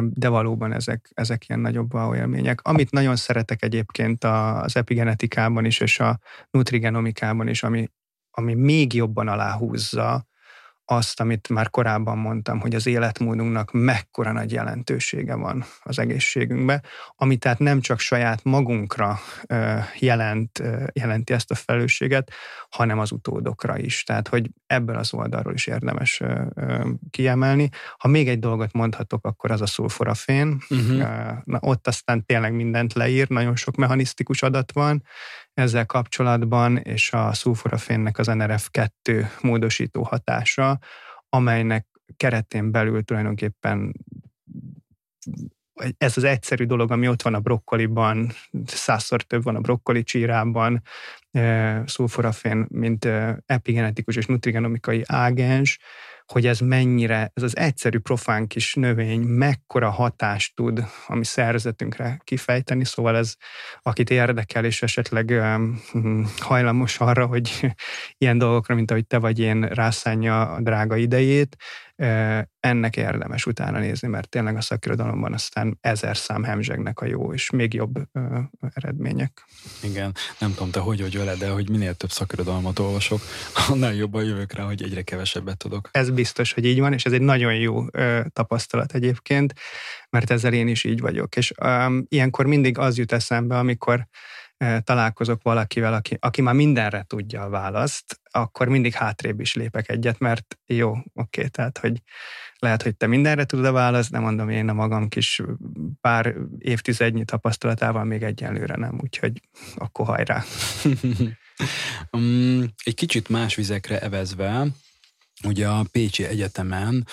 de valóban ezek, ezek ilyen nagyobb élmények. Amit nagyon szeretek egyébként az epigenetikában is, és a nutrigenomikában is, ami, ami még jobban aláhúzza azt, amit már korábban mondtam, hogy az életmódunknak mekkora nagy jelentősége van az egészségünkbe, ami tehát nem csak saját magunkra jelent, jelenti ezt a felelősséget, hanem az utódokra is. Tehát, hogy ebből az oldalról is érdemes kiemelni. Ha még egy dolgot mondhatok, akkor az a szulforafén. Uh-huh. Na, ott aztán tényleg mindent leír, nagyon sok mechanisztikus adat van, ezzel kapcsolatban, és a szulforafénnek az NRF2 módosító hatása, amelynek keretén belül tulajdonképpen ez az egyszerű dolog, ami ott van a brokkoliban, százszor több van a brokkoli csírában, eh, szulforafén, mint eh, epigenetikus és nutrigenomikai ágens, hogy ez mennyire, ez az egyszerű profán kis növény mekkora hatást tud a mi szervezetünkre kifejteni, szóval ez, akit érdekel, és esetleg um, hajlamos arra, hogy ilyen dolgokra, mint ahogy te vagy én, rászánja a drága idejét, ennek érdemes utána nézni, mert tényleg a szakirodalomban aztán ezer szám hemzsegnek a jó és még jobb ö, eredmények. Igen, nem tudom te hogy vagy vele, de hogy minél több szakirodalmat olvasok, annál jobban jövök rá, hogy egyre kevesebbet tudok. Ez biztos, hogy így van, és ez egy nagyon jó ö, tapasztalat egyébként, mert ezzel én is így vagyok. És ö, ilyenkor mindig az jut eszembe, amikor találkozok valakivel, aki, aki már mindenre tudja a választ, akkor mindig hátrébb is lépek egyet, mert jó, oké, okay, tehát, hogy lehet, hogy te mindenre tudod a választ, de mondom, én a magam kis pár évtizednyi tapasztalatával még egyenlőre nem, úgyhogy akkor hajrá. um, egy kicsit más vizekre evezve, ugye a Pécsi Egyetemen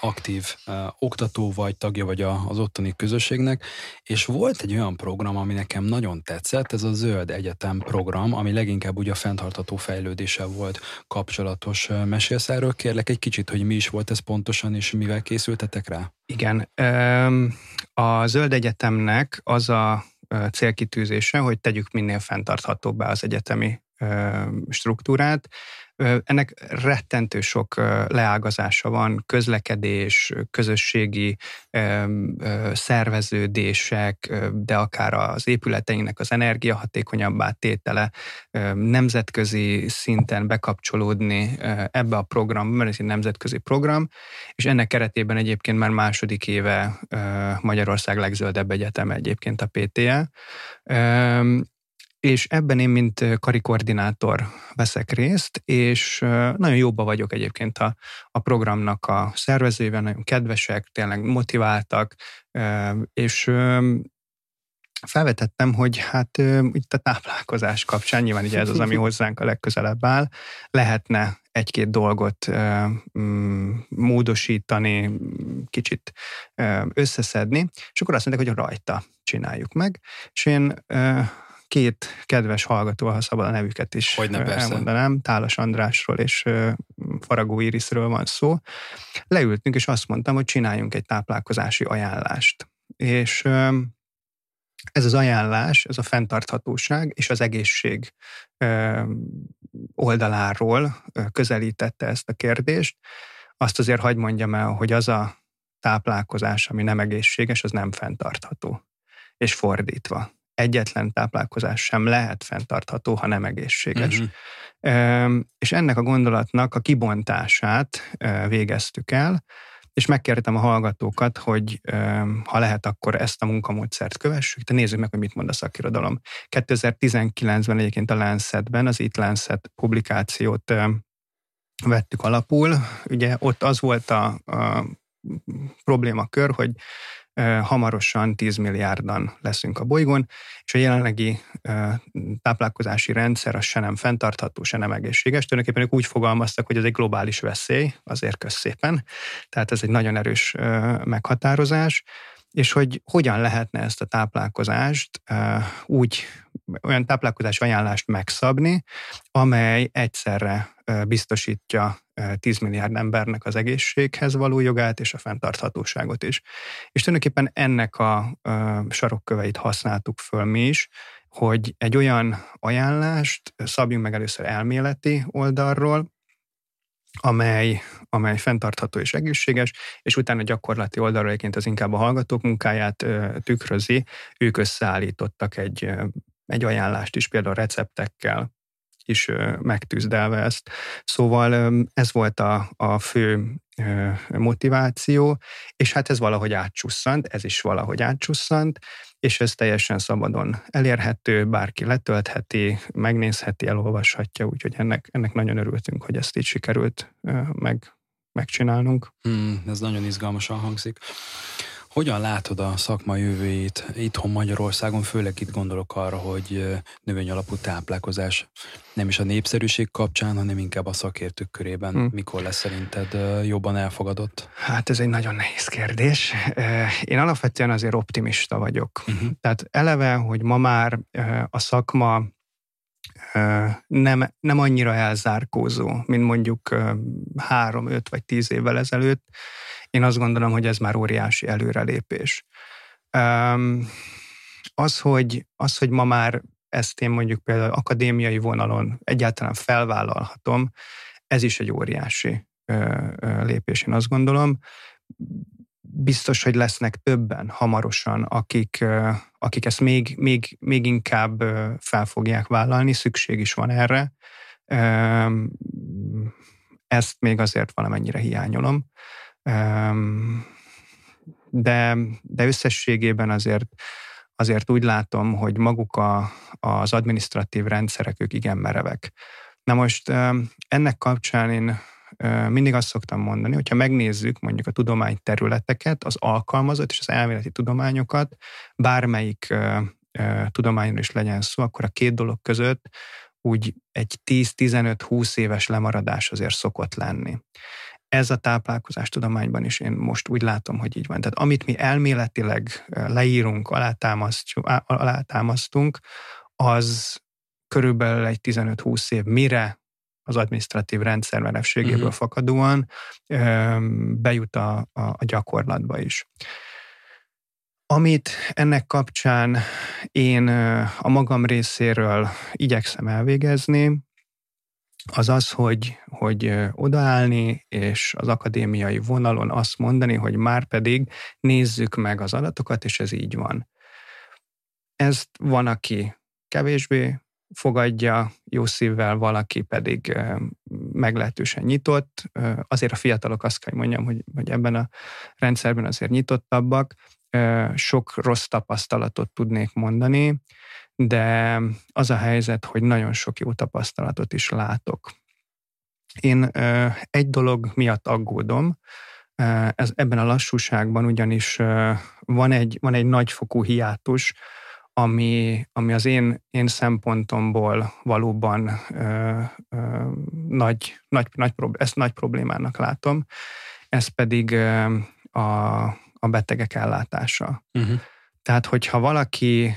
aktív oktató vagy, tagja vagy az ottani közösségnek, és volt egy olyan program, ami nekem nagyon tetszett, ez a Zöld Egyetem program, ami leginkább ugye a fenntartató fejlődéssel volt kapcsolatos. Mesélsz erről, kérlek egy kicsit, hogy mi is volt ez pontosan, és mivel készültetek rá? Igen. A Zöld Egyetemnek az a célkitűzése, hogy tegyük minél fenntarthatóbbá az egyetemi struktúrát. Ennek rettentő sok leágazása van, közlekedés, közösségi szerveződések, de akár az épületeinek az energiahatékonyabbá tétele, nemzetközi szinten bekapcsolódni ebbe a programba, mert ez egy nemzetközi program, és ennek keretében egyébként már második éve Magyarország legzöldebb egyeteme egyébként a PTE, és ebben én, mint karikoordinátor veszek részt, és nagyon jóba vagyok egyébként a, a programnak a szervezőivel, nagyon kedvesek, tényleg motiváltak, és felvetettem, hogy hát itt a táplálkozás kapcsán, nyilván ugye ez az, ami hozzánk a legközelebb áll, lehetne egy-két dolgot mm, módosítani, kicsit összeszedni, és akkor azt mondták, hogy rajta csináljuk meg, és én két kedves hallgató, ha szabad a nevüket is Hogyne, elmondanám, Tálas Andrásról és Faragó Irisről van szó. Leültünk, és azt mondtam, hogy csináljunk egy táplálkozási ajánlást. És ez az ajánlás, ez a fenntarthatóság és az egészség oldaláról közelítette ezt a kérdést. Azt azért hagyd mondjam el, hogy az a táplálkozás, ami nem egészséges, az nem fenntartható. És fordítva egyetlen táplálkozás sem lehet fenntartható, ha nem egészséges. Uh-huh. És ennek a gondolatnak a kibontását végeztük el, és megkértem a hallgatókat, hogy ha lehet, akkor ezt a munkamódszert kövessük, de nézzük meg, hogy mit mond a szakirodalom. 2019-ben egyébként a Lancetben, az It Lancet publikációt vettük alapul. Ugye ott az volt a, a problémakör, hogy hamarosan 10 milliárdan leszünk a bolygón, és a jelenlegi táplálkozási rendszer az se nem fenntartható, se nem egészséges. Tulajdonképpen ők úgy fogalmaztak, hogy ez egy globális veszély, azért közszépen. Tehát ez egy nagyon erős meghatározás, és hogy hogyan lehetne ezt a táplálkozást úgy, olyan táplálkozás ajánlást megszabni, amely egyszerre biztosítja 10 milliárd embernek az egészséghez való jogát és a fenntarthatóságot is. És tulajdonképpen ennek a sarokköveit használtuk föl mi is, hogy egy olyan ajánlást szabjunk meg először elméleti oldalról, amely, amely fenntartható és egészséges, és utána gyakorlati oldalról egyébként az inkább a hallgatók munkáját ö, tükrözi. Ők összeállítottak egy, egy ajánlást is, például receptekkel, is megtűzdelve ezt. Szóval ez volt a, a fő motiváció, és hát ez valahogy átcsusszant, ez is valahogy átcsusszant, és ez teljesen szabadon elérhető, bárki letöltheti, megnézheti, elolvashatja, úgyhogy ennek, ennek nagyon örültünk, hogy ezt így sikerült meg, megcsinálnunk. Hmm, ez nagyon izgalmasan hangzik. Hogyan látod a szakma jövőjét itthon Magyarországon, főleg itt gondolok arra, hogy növény alapú táplálkozás nem is a népszerűség kapcsán, hanem inkább a szakértők körében. Hmm. Mikor lesz szerinted jobban elfogadott? Hát ez egy nagyon nehéz kérdés. Én alapvetően azért optimista vagyok. Uh-huh. Tehát eleve, hogy ma már a szakma nem, nem annyira elzárkózó, mint mondjuk három, öt vagy tíz évvel ezelőtt. Én azt gondolom, hogy ez már óriási előrelépés. Az, hogy, az, hogy ma már ezt én mondjuk például akadémiai vonalon egyáltalán felvállalhatom, ez is egy óriási lépés, én azt gondolom. Biztos, hogy lesznek többen hamarosan, akik, akik ezt még, még, még inkább fel fogják vállalni, szükség is van erre. Ezt még azért valamennyire hiányolom de, de összességében azért, azért úgy látom, hogy maguk a, az administratív rendszerek, ők igen merevek. Na most ennek kapcsán én mindig azt szoktam mondani, hogyha megnézzük mondjuk a tudományterületeket, az alkalmazott és az elméleti tudományokat, bármelyik tudományról is legyen szó, akkor a két dolog között úgy egy 10-15-20 éves lemaradás azért szokott lenni ez a táplálkozás tudományban is én most úgy látom, hogy így van. Tehát amit mi elméletileg leírunk, alátámasztunk, az körülbelül egy 15-20 év, mire az administratív rendszer merevségéből uh-huh. fakadóan bejut a, a, a gyakorlatba is. Amit ennek kapcsán én a magam részéről igyekszem elvégezni, az az, hogy, hogy odaállni, és az akadémiai vonalon azt mondani, hogy már pedig nézzük meg az adatokat, és ez így van. Ezt van, aki kevésbé fogadja jó szívvel, valaki pedig meglehetősen nyitott. Azért a fiatalok azt kell mondjam, hogy, hogy ebben a rendszerben azért nyitottabbak. Sok rossz tapasztalatot tudnék mondani, de az a helyzet, hogy nagyon sok jó tapasztalatot is látok. Én egy dolog miatt aggódom, ez, ebben a lassúságban ugyanis van egy, van egy nagyfokú hiátus, ami, ami az én, én szempontomból valóban ö, ö, nagy, nagy, nagy, ezt nagy problémának látom, ez pedig ö, a, a betegek ellátása. Uh-huh. Tehát, hogyha valaki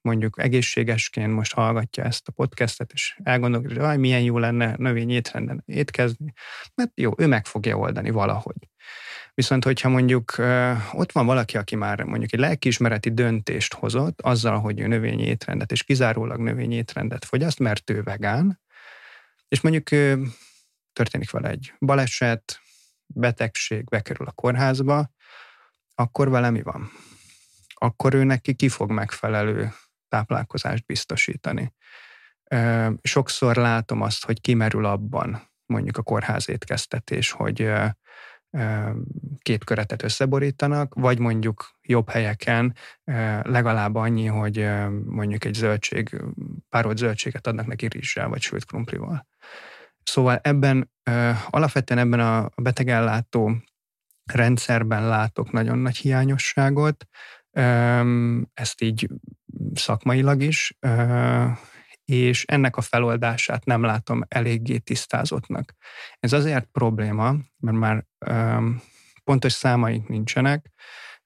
mondjuk egészségesként most hallgatja ezt a podcastet, és elgondolkodik, hogy milyen jó lenne növény étrenden étkezni, mert jó, ő meg fogja oldani valahogy. Viszont, hogyha mondjuk ott van valaki, aki már mondjuk egy lelkiismereti döntést hozott azzal, hogy ő növényi étrendet, és kizárólag növényi étrendet fogyaszt, mert ő vegán, és mondjuk történik vele egy baleset, betegség, bekerül a kórházba, akkor vele mi van? Akkor ő neki ki fog megfelelő táplálkozást biztosítani. Sokszor látom azt, hogy kimerül abban mondjuk a kórház étkeztetés, hogy két köretet összeborítanak, vagy mondjuk jobb helyeken legalább annyi, hogy mondjuk egy zöldség, párolt zöldséget adnak neki rizssel, vagy sült krumplival. Szóval ebben, alapvetően ebben a betegellátó rendszerben látok nagyon nagy hiányosságot, ezt így szakmailag is, és ennek a feloldását nem látom eléggé tisztázottnak. Ez azért probléma, mert már pontos számaink nincsenek,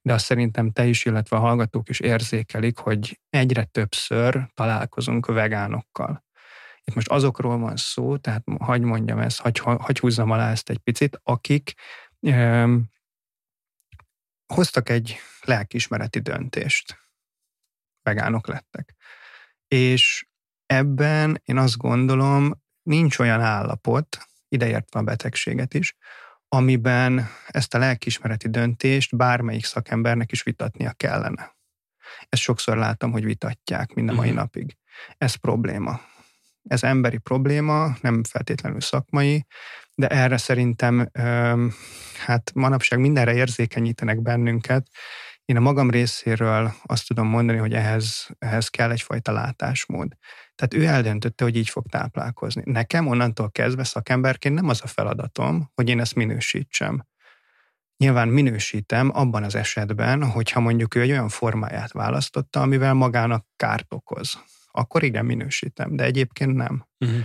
de azt szerintem te is, illetve a hallgatók is érzékelik, hogy egyre többször találkozunk vegánokkal. Itt most azokról van szó, tehát hagy mondjam ezt, hagy, hagy húzzam alá ezt egy picit, akik hoztak egy lelkiismereti döntést. Vegánok lettek. És ebben én azt gondolom, nincs olyan állapot, ideértve a betegséget is, amiben ezt a lelkiismereti döntést bármelyik szakembernek is vitatnia kellene. Ezt sokszor látom, hogy vitatják mind a mai uh-huh. napig. Ez probléma. Ez emberi probléma, nem feltétlenül szakmai, de erre szerintem hát manapság mindenre érzékenyítenek bennünket. Én a magam részéről azt tudom mondani, hogy ehhez, ehhez kell egyfajta látásmód. Tehát ő eldöntötte, hogy így fog táplálkozni. Nekem onnantól kezdve szakemberként nem az a feladatom, hogy én ezt minősítsem. Nyilván minősítem abban az esetben, hogyha mondjuk ő egy olyan formáját választotta, amivel magának kárt okoz. Akkor igen, minősítem, de egyébként nem. Uh-huh.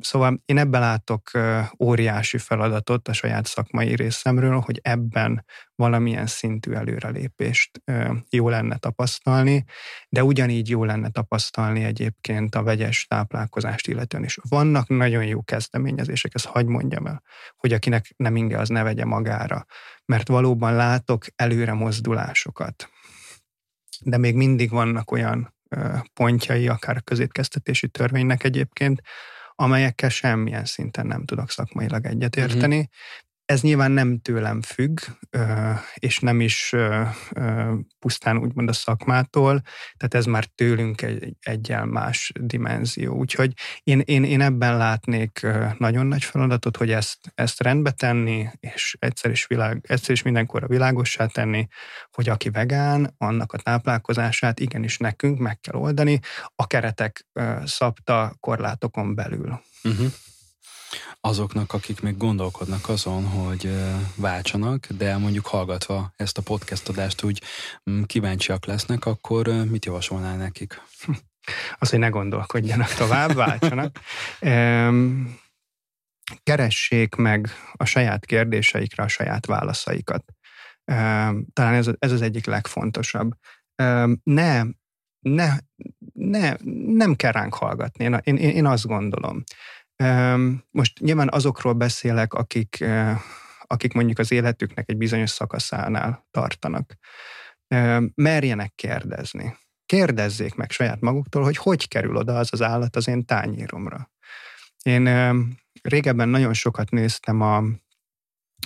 Szóval én ebben látok óriási feladatot a saját szakmai részemről, hogy ebben valamilyen szintű előrelépést jó lenne tapasztalni, de ugyanígy jó lenne tapasztalni egyébként a vegyes táplálkozást illetően is. Vannak nagyon jó kezdeményezések, ezt hagyd mondjam el, hogy akinek nem inge, az ne vegye magára, mert valóban látok előre mozdulásokat. De még mindig vannak olyan pontjai, akár a közétkeztetési törvénynek egyébként, amelyekkel semmilyen szinten nem tudok szakmailag egyetérteni. Uh-huh. Ez nyilván nem tőlem függ, és nem is pusztán úgymond a szakmától, tehát ez már tőlünk egy egyel más dimenzió. Úgyhogy én, én, én ebben látnék nagyon nagy feladatot, hogy ezt, ezt rendbe tenni, és egyszer is, világ, egyszer is mindenkorra világossá tenni, hogy aki vegán, annak a táplálkozását igenis nekünk meg kell oldani, a keretek szabta korlátokon belül. Uh-huh azoknak, akik még gondolkodnak azon, hogy váltsanak, de mondjuk hallgatva ezt a podcast adást úgy mm, kíváncsiak lesznek, akkor mit javasolnál nekik? Az, hogy ne gondolkodjanak tovább, váltsanak. Keressék meg a saját kérdéseikre a saját válaszaikat. Talán ez, az egyik legfontosabb. Ne, ne, ne, nem kell ránk hallgatni, én, én, én azt gondolom. Most nyilván azokról beszélek, akik, akik mondjuk az életüknek egy bizonyos szakaszánál tartanak. Merjenek kérdezni. Kérdezzék meg saját maguktól, hogy hogy kerül oda az az állat az én tányéromra. Én régebben nagyon sokat néztem a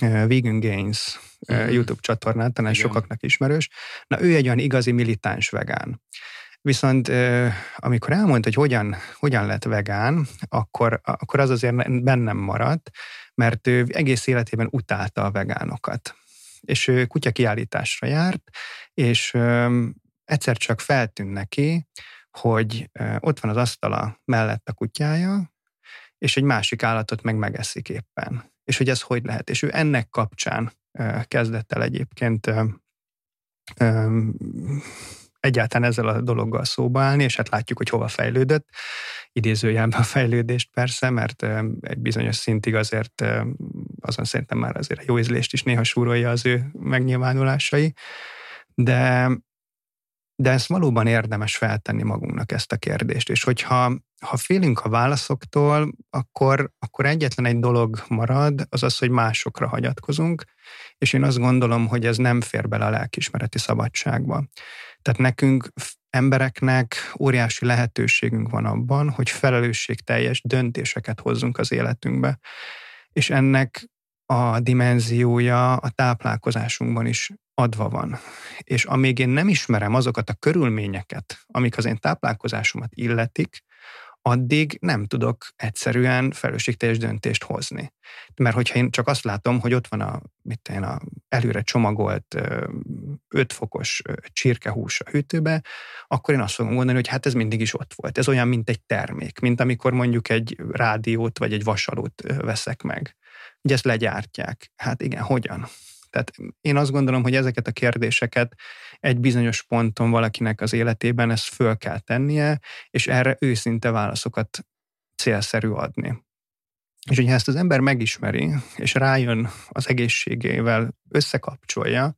Vegan Gains mm-hmm. YouTube csatornát, talán Igen. sokaknak ismerős. Na, ő egy olyan igazi militáns vegán. Viszont amikor elmondta, hogy hogyan, hogyan lett vegán, akkor, akkor az azért bennem maradt, mert ő egész életében utálta a vegánokat. És ő kutya kiállításra járt, és egyszer csak feltűnt neki, hogy ott van az asztala mellett a kutyája, és egy másik állatot meg megeszik éppen. És hogy ez hogy lehet. És ő ennek kapcsán kezdett el egyébként egyáltalán ezzel a dologgal szóba állni, és hát látjuk, hogy hova fejlődött. Idézőjelben a fejlődést persze, mert egy bizonyos szintig azért azon szerintem már azért a jó ízlést is néha súrolja az ő megnyilvánulásai, de de ezt valóban érdemes feltenni magunknak ezt a kérdést, és hogyha ha félünk a válaszoktól, akkor, akkor egyetlen egy dolog marad, az az, hogy másokra hagyatkozunk, és én azt gondolom, hogy ez nem fér bele a lelkismereti szabadságba. Tehát nekünk embereknek óriási lehetőségünk van abban, hogy felelősségteljes döntéseket hozzunk az életünkbe. És ennek a dimenziója a táplálkozásunkban is adva van. És amíg én nem ismerem azokat a körülményeket, amik az én táplálkozásomat illetik, addig nem tudok egyszerűen felelősségteljes döntést hozni. Mert hogyha én csak azt látom, hogy ott van a, mit én, a előre csomagolt 5 fokos csirkehús a hűtőbe, akkor én azt fogom mondani, hogy hát ez mindig is ott volt. Ez olyan, mint egy termék, mint amikor mondjuk egy rádiót vagy egy vasalót veszek meg. Ugye ezt legyártják. Hát igen, hogyan? Tehát én azt gondolom, hogy ezeket a kérdéseket egy bizonyos ponton valakinek az életében ezt föl kell tennie, és erre őszinte válaszokat célszerű adni. És hogyha ezt az ember megismeri, és rájön az egészségével, összekapcsolja,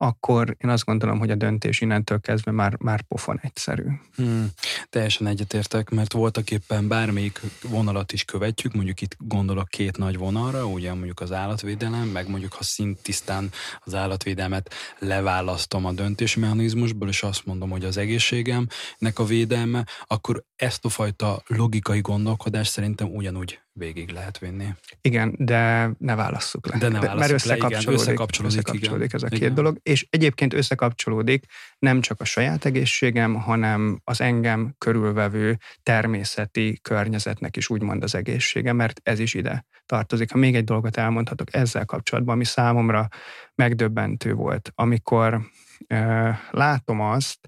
akkor én azt gondolom, hogy a döntés innentől kezdve már, már pofon egyszerű. Hmm, teljesen egyetértek, mert voltak éppen bármelyik vonalat is követjük, mondjuk itt gondolok két nagy vonalra, ugye mondjuk az állatvédelem, meg mondjuk ha szintisztán az állatvédelmet leválasztom a döntésmechanizmusból, és azt mondom, hogy az egészségemnek a védelme, akkor ezt a fajta logikai gondolkodást szerintem ugyanúgy végig lehet vinni. Igen, de ne válasszuk le. De ne válasszuk Mert összekapcsolódik, le, igen, összekapcsolódik, összekapcsolódik igen. ez a két igen. dolog, és egyébként összekapcsolódik nem csak a saját egészségem, hanem az engem körülvevő természeti környezetnek is úgymond az egészsége, mert ez is ide tartozik. Ha még egy dolgot elmondhatok ezzel kapcsolatban, ami számomra megdöbbentő volt, amikor uh, látom azt,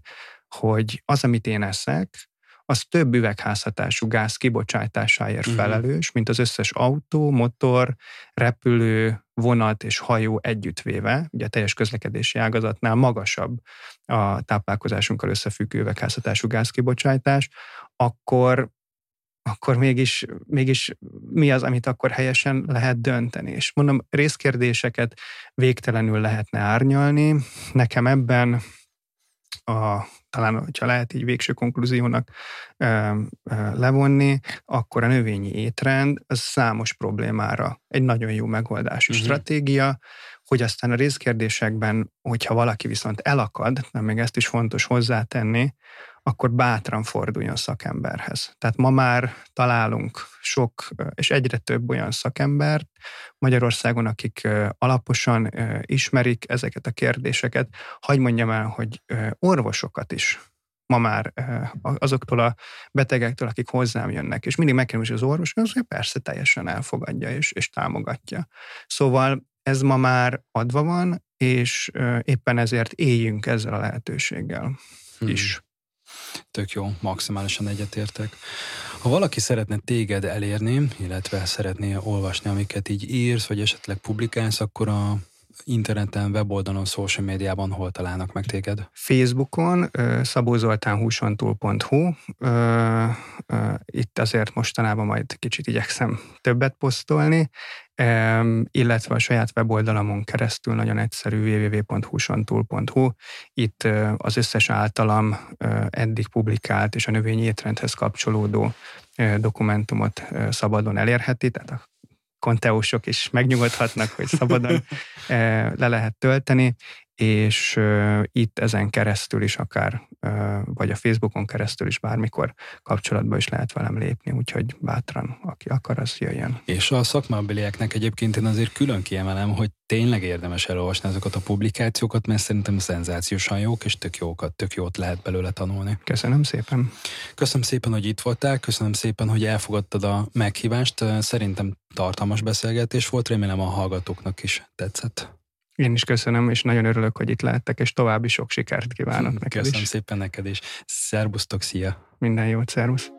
hogy az, amit én eszek, az több üvegházhatású gáz kibocsátásáért uh-huh. felelős, mint az összes autó, motor, repülő, vonat és hajó együttvéve, ugye a teljes közlekedési ágazatnál magasabb a táplálkozásunkkal összefüggő üvegházhatású gázkibocsátás, akkor akkor mégis, mégis mi az, amit akkor helyesen lehet dönteni. És mondom, részkérdéseket végtelenül lehetne árnyalni. Nekem ebben a, talán, hogyha lehet így végső konklúziónak levonni, akkor a növényi étrend az számos problémára egy nagyon jó megoldási uh-huh. stratégia, hogy aztán a részkérdésekben, hogyha valaki viszont elakad, nem még ezt is fontos hozzátenni, akkor bátran forduljon szakemberhez. Tehát ma már találunk sok és egyre több olyan szakembert Magyarországon, akik alaposan ismerik ezeket a kérdéseket. Hagy mondjam el, hogy orvosokat is ma már azoktól a betegektől, akik hozzám jönnek, és mindig hogy az orvos, az persze teljesen elfogadja és, és támogatja. Szóval ez ma már adva van, és éppen ezért éljünk ezzel a lehetőséggel hmm. is. Tök jó, maximálisan egyetértek. Ha valaki szeretne téged elérni, illetve szeretné olvasni, amiket így írsz, vagy esetleg publikálsz, akkor a interneten, weboldalon, social médiában hol találnak meg téged? Facebookon, szabózoltánhúsontúl.hu. Itt azért mostanában majd kicsit igyekszem többet posztolni, illetve a saját weboldalamon keresztül nagyon egyszerű www.husontúl.hu. Itt az összes általam eddig publikált és a növényi étrendhez kapcsolódó dokumentumot szabadon elérheti, tehát a konteósok is megnyugodhatnak, hogy szabadon le lehet tölteni, és itt ezen keresztül is akár, vagy a Facebookon keresztül is bármikor kapcsolatba is lehet velem lépni, úgyhogy bátran, aki akar, az jöjjön. És a szakmabilieknek egyébként én azért külön kiemelem, hogy tényleg érdemes elolvasni azokat a publikációkat, mert szerintem szenzációsan jók, és tök jókat, tök jót lehet belőle tanulni. Köszönöm szépen. Köszönöm szépen, hogy itt voltál, köszönöm szépen, hogy elfogadtad a meghívást. Szerintem tartalmas beszélgetés volt, remélem a hallgatóknak is tetszett. Én is köszönöm, és nagyon örülök, hogy itt lehettek, és további sok sikert kívánok neked Köszönöm is. szépen neked is. Szerbusztok, szia! Minden jót, szervusz!